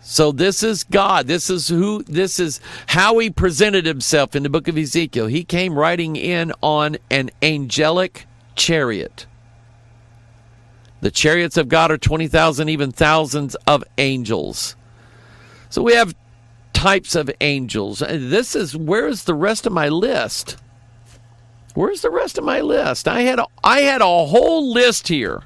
So this is God. This is who this is how he presented himself in the book of Ezekiel. He came riding in on an angelic chariot. The chariots of God are 20,000 even thousands of angels. So we have types of angels. This is where is the rest of my list? Where's the rest of my list? I had a, I had a whole list here.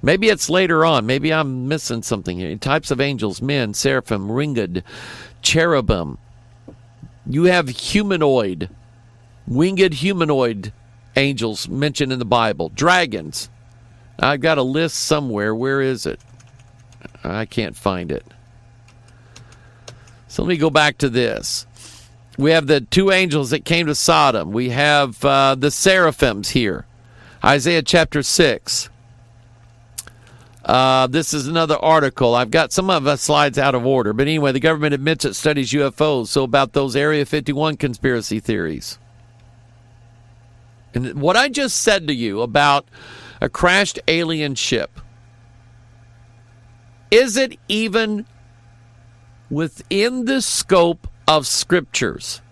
Maybe it's later on. Maybe I'm missing something here. Types of angels, men, seraphim, ringed, cherubim. You have humanoid, winged humanoid angels mentioned in the Bible. Dragons. I've got a list somewhere. Where is it? I can't find it. So let me go back to this. We have the two angels that came to Sodom. We have uh, the seraphims here. Isaiah chapter 6. Uh, this is another article. I've got some of the slides out of order. But anyway, the government admits it studies UFOs. So, about those Area 51 conspiracy theories. And what I just said to you about a crashed alien ship, is it even within the scope of scriptures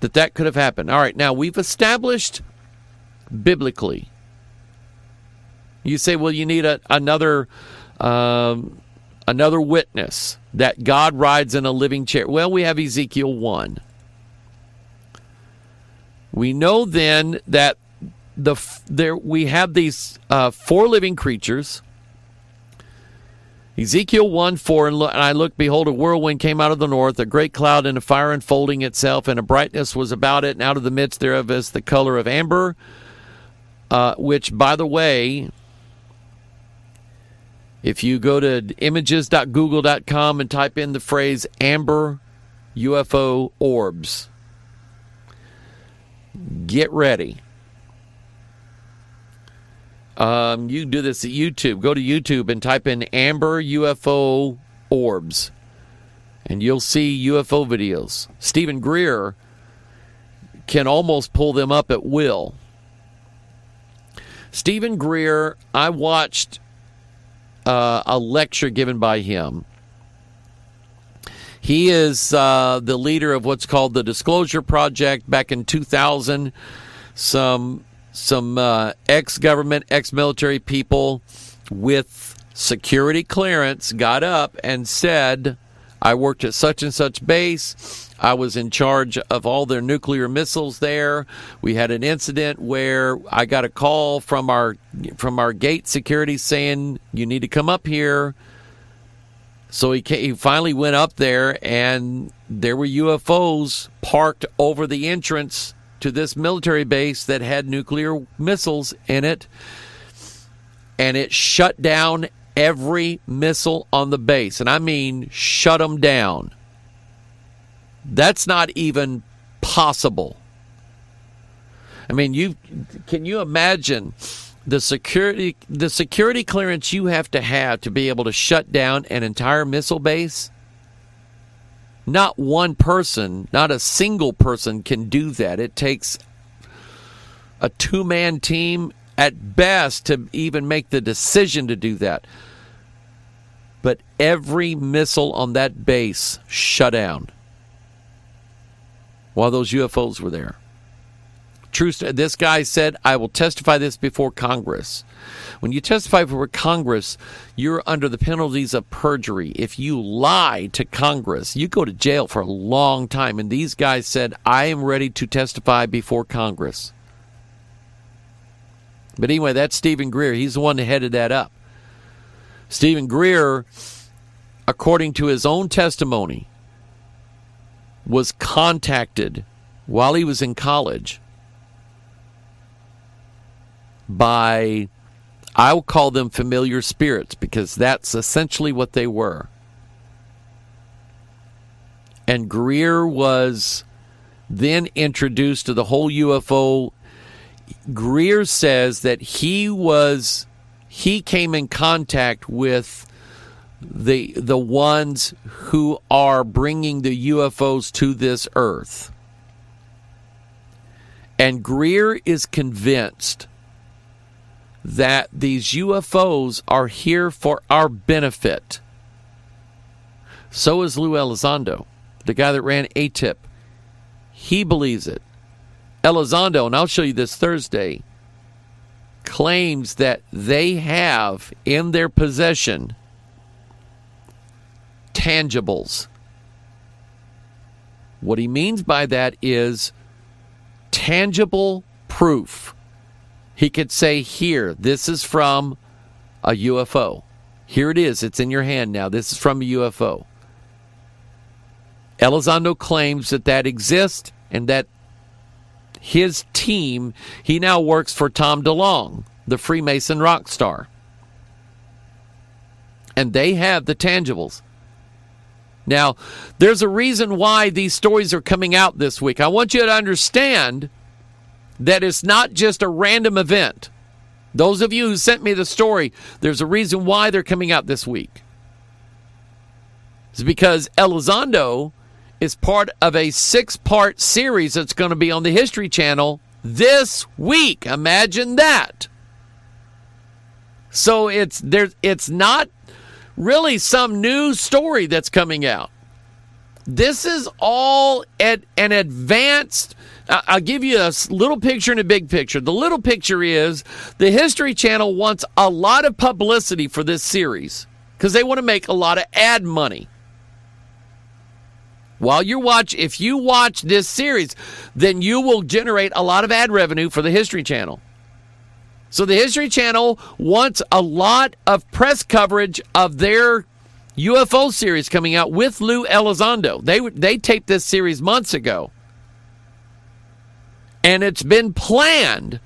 that that could have happened? All right, now we've established biblically you say, well, you need a, another um, another witness that God rides in a living chair. Well, we have Ezekiel one. We know then that the there we have these uh, four living creatures, Ezekiel 1 4, and, I looked, behold, a whirlwind came out of the north, a great cloud and a fire enfolding itself, and a brightness was about it, and out of the midst thereof is the color of amber, uh, which, by the way, if you go to images.google.com and type in the phrase amber UFO orbs, get ready. Um, you do this at YouTube. Go to YouTube and type in amber UFO orbs, and you'll see UFO videos. Steven Greer can almost pull them up at will. Steven Greer, I watched uh, a lecture given by him. He is uh, the leader of what's called the Disclosure Project. Back in 2000, some some uh, ex government, ex military people with security clearance got up and said, I worked at such and such base. I was in charge of all their nuclear missiles there. We had an incident where I got a call from our from our gate security saying you need to come up here. So he, came, he finally went up there, and there were UFOs parked over the entrance to this military base that had nuclear missiles in it, and it shut down every missile on the base. And I mean, shut them down. That's not even possible. I mean, you can you imagine the security the security clearance you have to have to be able to shut down an entire missile base? Not one person, not a single person can do that. It takes a two man team at best to even make the decision to do that. But every missile on that base shut down while those UFOs were there. True. This guy said, "I will testify this before Congress." When you testify before Congress, you're under the penalties of perjury. If you lie to Congress, you go to jail for a long time. And these guys said, "I am ready to testify before Congress." But anyway, that's Steven Greer. He's the one that headed that up. Steven Greer, according to his own testimony, was contacted while he was in college by, I'll call them familiar spirits because that's essentially what they were. And Greer was then introduced to the whole UFO. Greer says that he was he came in contact with the the ones who are bringing the UFOs to this earth. And Greer is convinced that these UFOs are here for our benefit. So is Lou Elizondo, the guy that ran ATIP. He believes it. Elizondo, and I'll show you this Thursday, claims that they have in their possession tangibles. What he means by that is tangible proof. He could say, Here, this is from a UFO. Here it is. It's in your hand now. This is from a UFO. Elizondo claims that that exists and that his team, he now works for Tom DeLonge, the Freemason rock star. And they have the tangibles. Now, there's a reason why these stories are coming out this week. I want you to understand that it's not just a random event. Those of you who sent me the story, there's a reason why they're coming out this week. It's because Elizondo is part of a six part series that's going to be on the History Channel this week. Imagine that. So it's there it's not really some new story that's coming out. This is all at an advanced. I'll give you a little picture and a big picture. The little picture is the History Channel wants a lot of publicity for this series because they want to make a lot of ad money. While you watch, if you watch this series, then you will generate a lot of ad revenue for the History Channel. So the History Channel wants a lot of press coverage of their UFO series coming out with Lou Elizondo. They they taped this series months ago. And it's been planned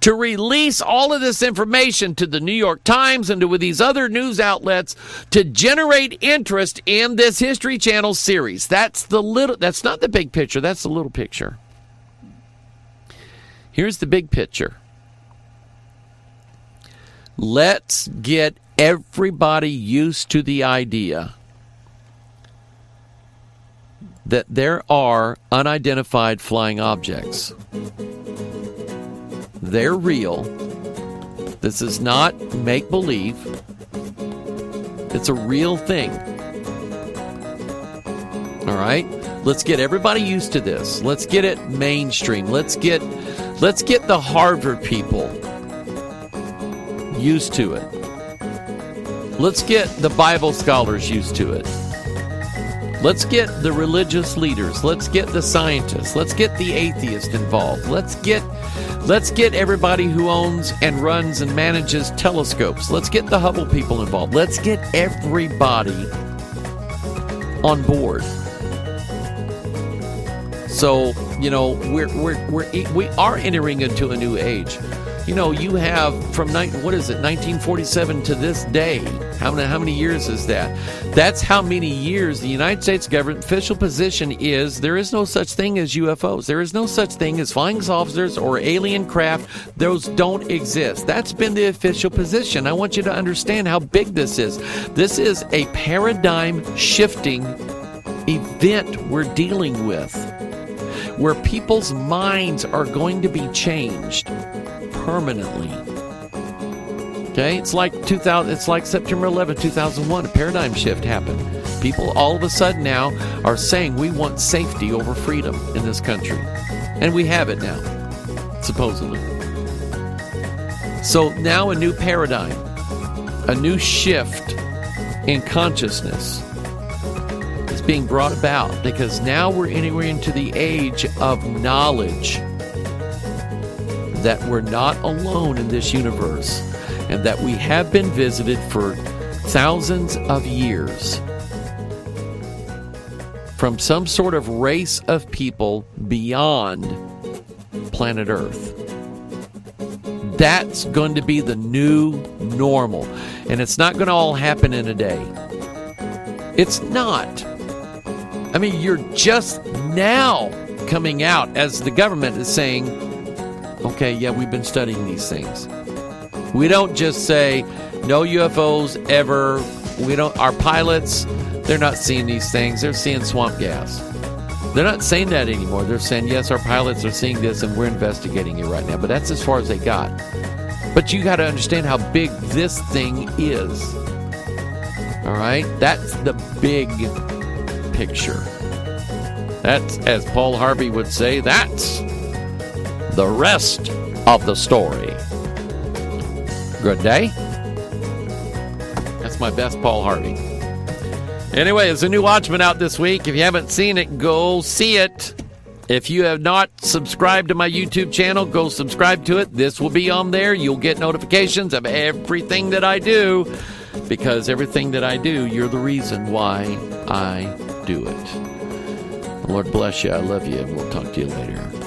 to release all of this information to the New York Times and to these other news outlets to generate interest in this History Channel series. That's the little that's not the big picture, that's the little picture. Here's the big picture. Let's get everybody used to the idea that there are unidentified flying objects. They're real. This is not make believe. It's a real thing. All right? Let's get everybody used to this. Let's get it mainstream. Let's get let's get the Harvard people used to it. Let's get the Bible scholars used to it. Let's get the religious leaders. Let's get the scientists. Let's get the atheists involved. Let's get let's get everybody who owns and runs and manages telescopes. Let's get the Hubble people involved. Let's get everybody on board. So, you know, we're we're, we're we are entering into a new age you know, you have from what is it, 1947 to this day. How many how many years is that? That's how many years the United States government official position is. There is no such thing as UFOs. There is no such thing as flying saucers or alien craft. Those don't exist. That's been the official position. I want you to understand how big this is. This is a paradigm shifting event we're dealing with where people's minds are going to be changed permanently. Okay, it's like 2000. It's like September 11, 2001. A paradigm shift happened. People all of a sudden now are saying we want safety over freedom in this country, and we have it now, supposedly. So now a new paradigm, a new shift in consciousness is being brought about because now we're entering into the age of knowledge that we're not alone in this universe and that we have been visited for thousands of years from some sort of race of people beyond planet Earth. That's going to be the new normal. And it's not going to all happen in a day. It's not. I mean, you're just now coming out as the government is saying okay, yeah, we've been studying these things. We don't just say no UFOs ever. We don't. Our pilots, they're not seeing these things. They're seeing swamp gas. They're not saying that anymore. They're saying yes, our pilots are seeing this, and we're investigating it right now. But that's as far as they got. But you got to understand how big this thing is. All right, that's the big picture. That's as Paul Harvey would say. That's the rest of the story. Good day. That's my best Paul Harvey. Anyway, there's a new Watchman out this week. If you haven't seen it, go see it. If you have not subscribed to my YouTube channel, go subscribe to it. This will be on there. You'll get notifications of everything that I do because everything that I do, you're the reason why I do it. Lord bless you. I love you, and we'll talk to you later.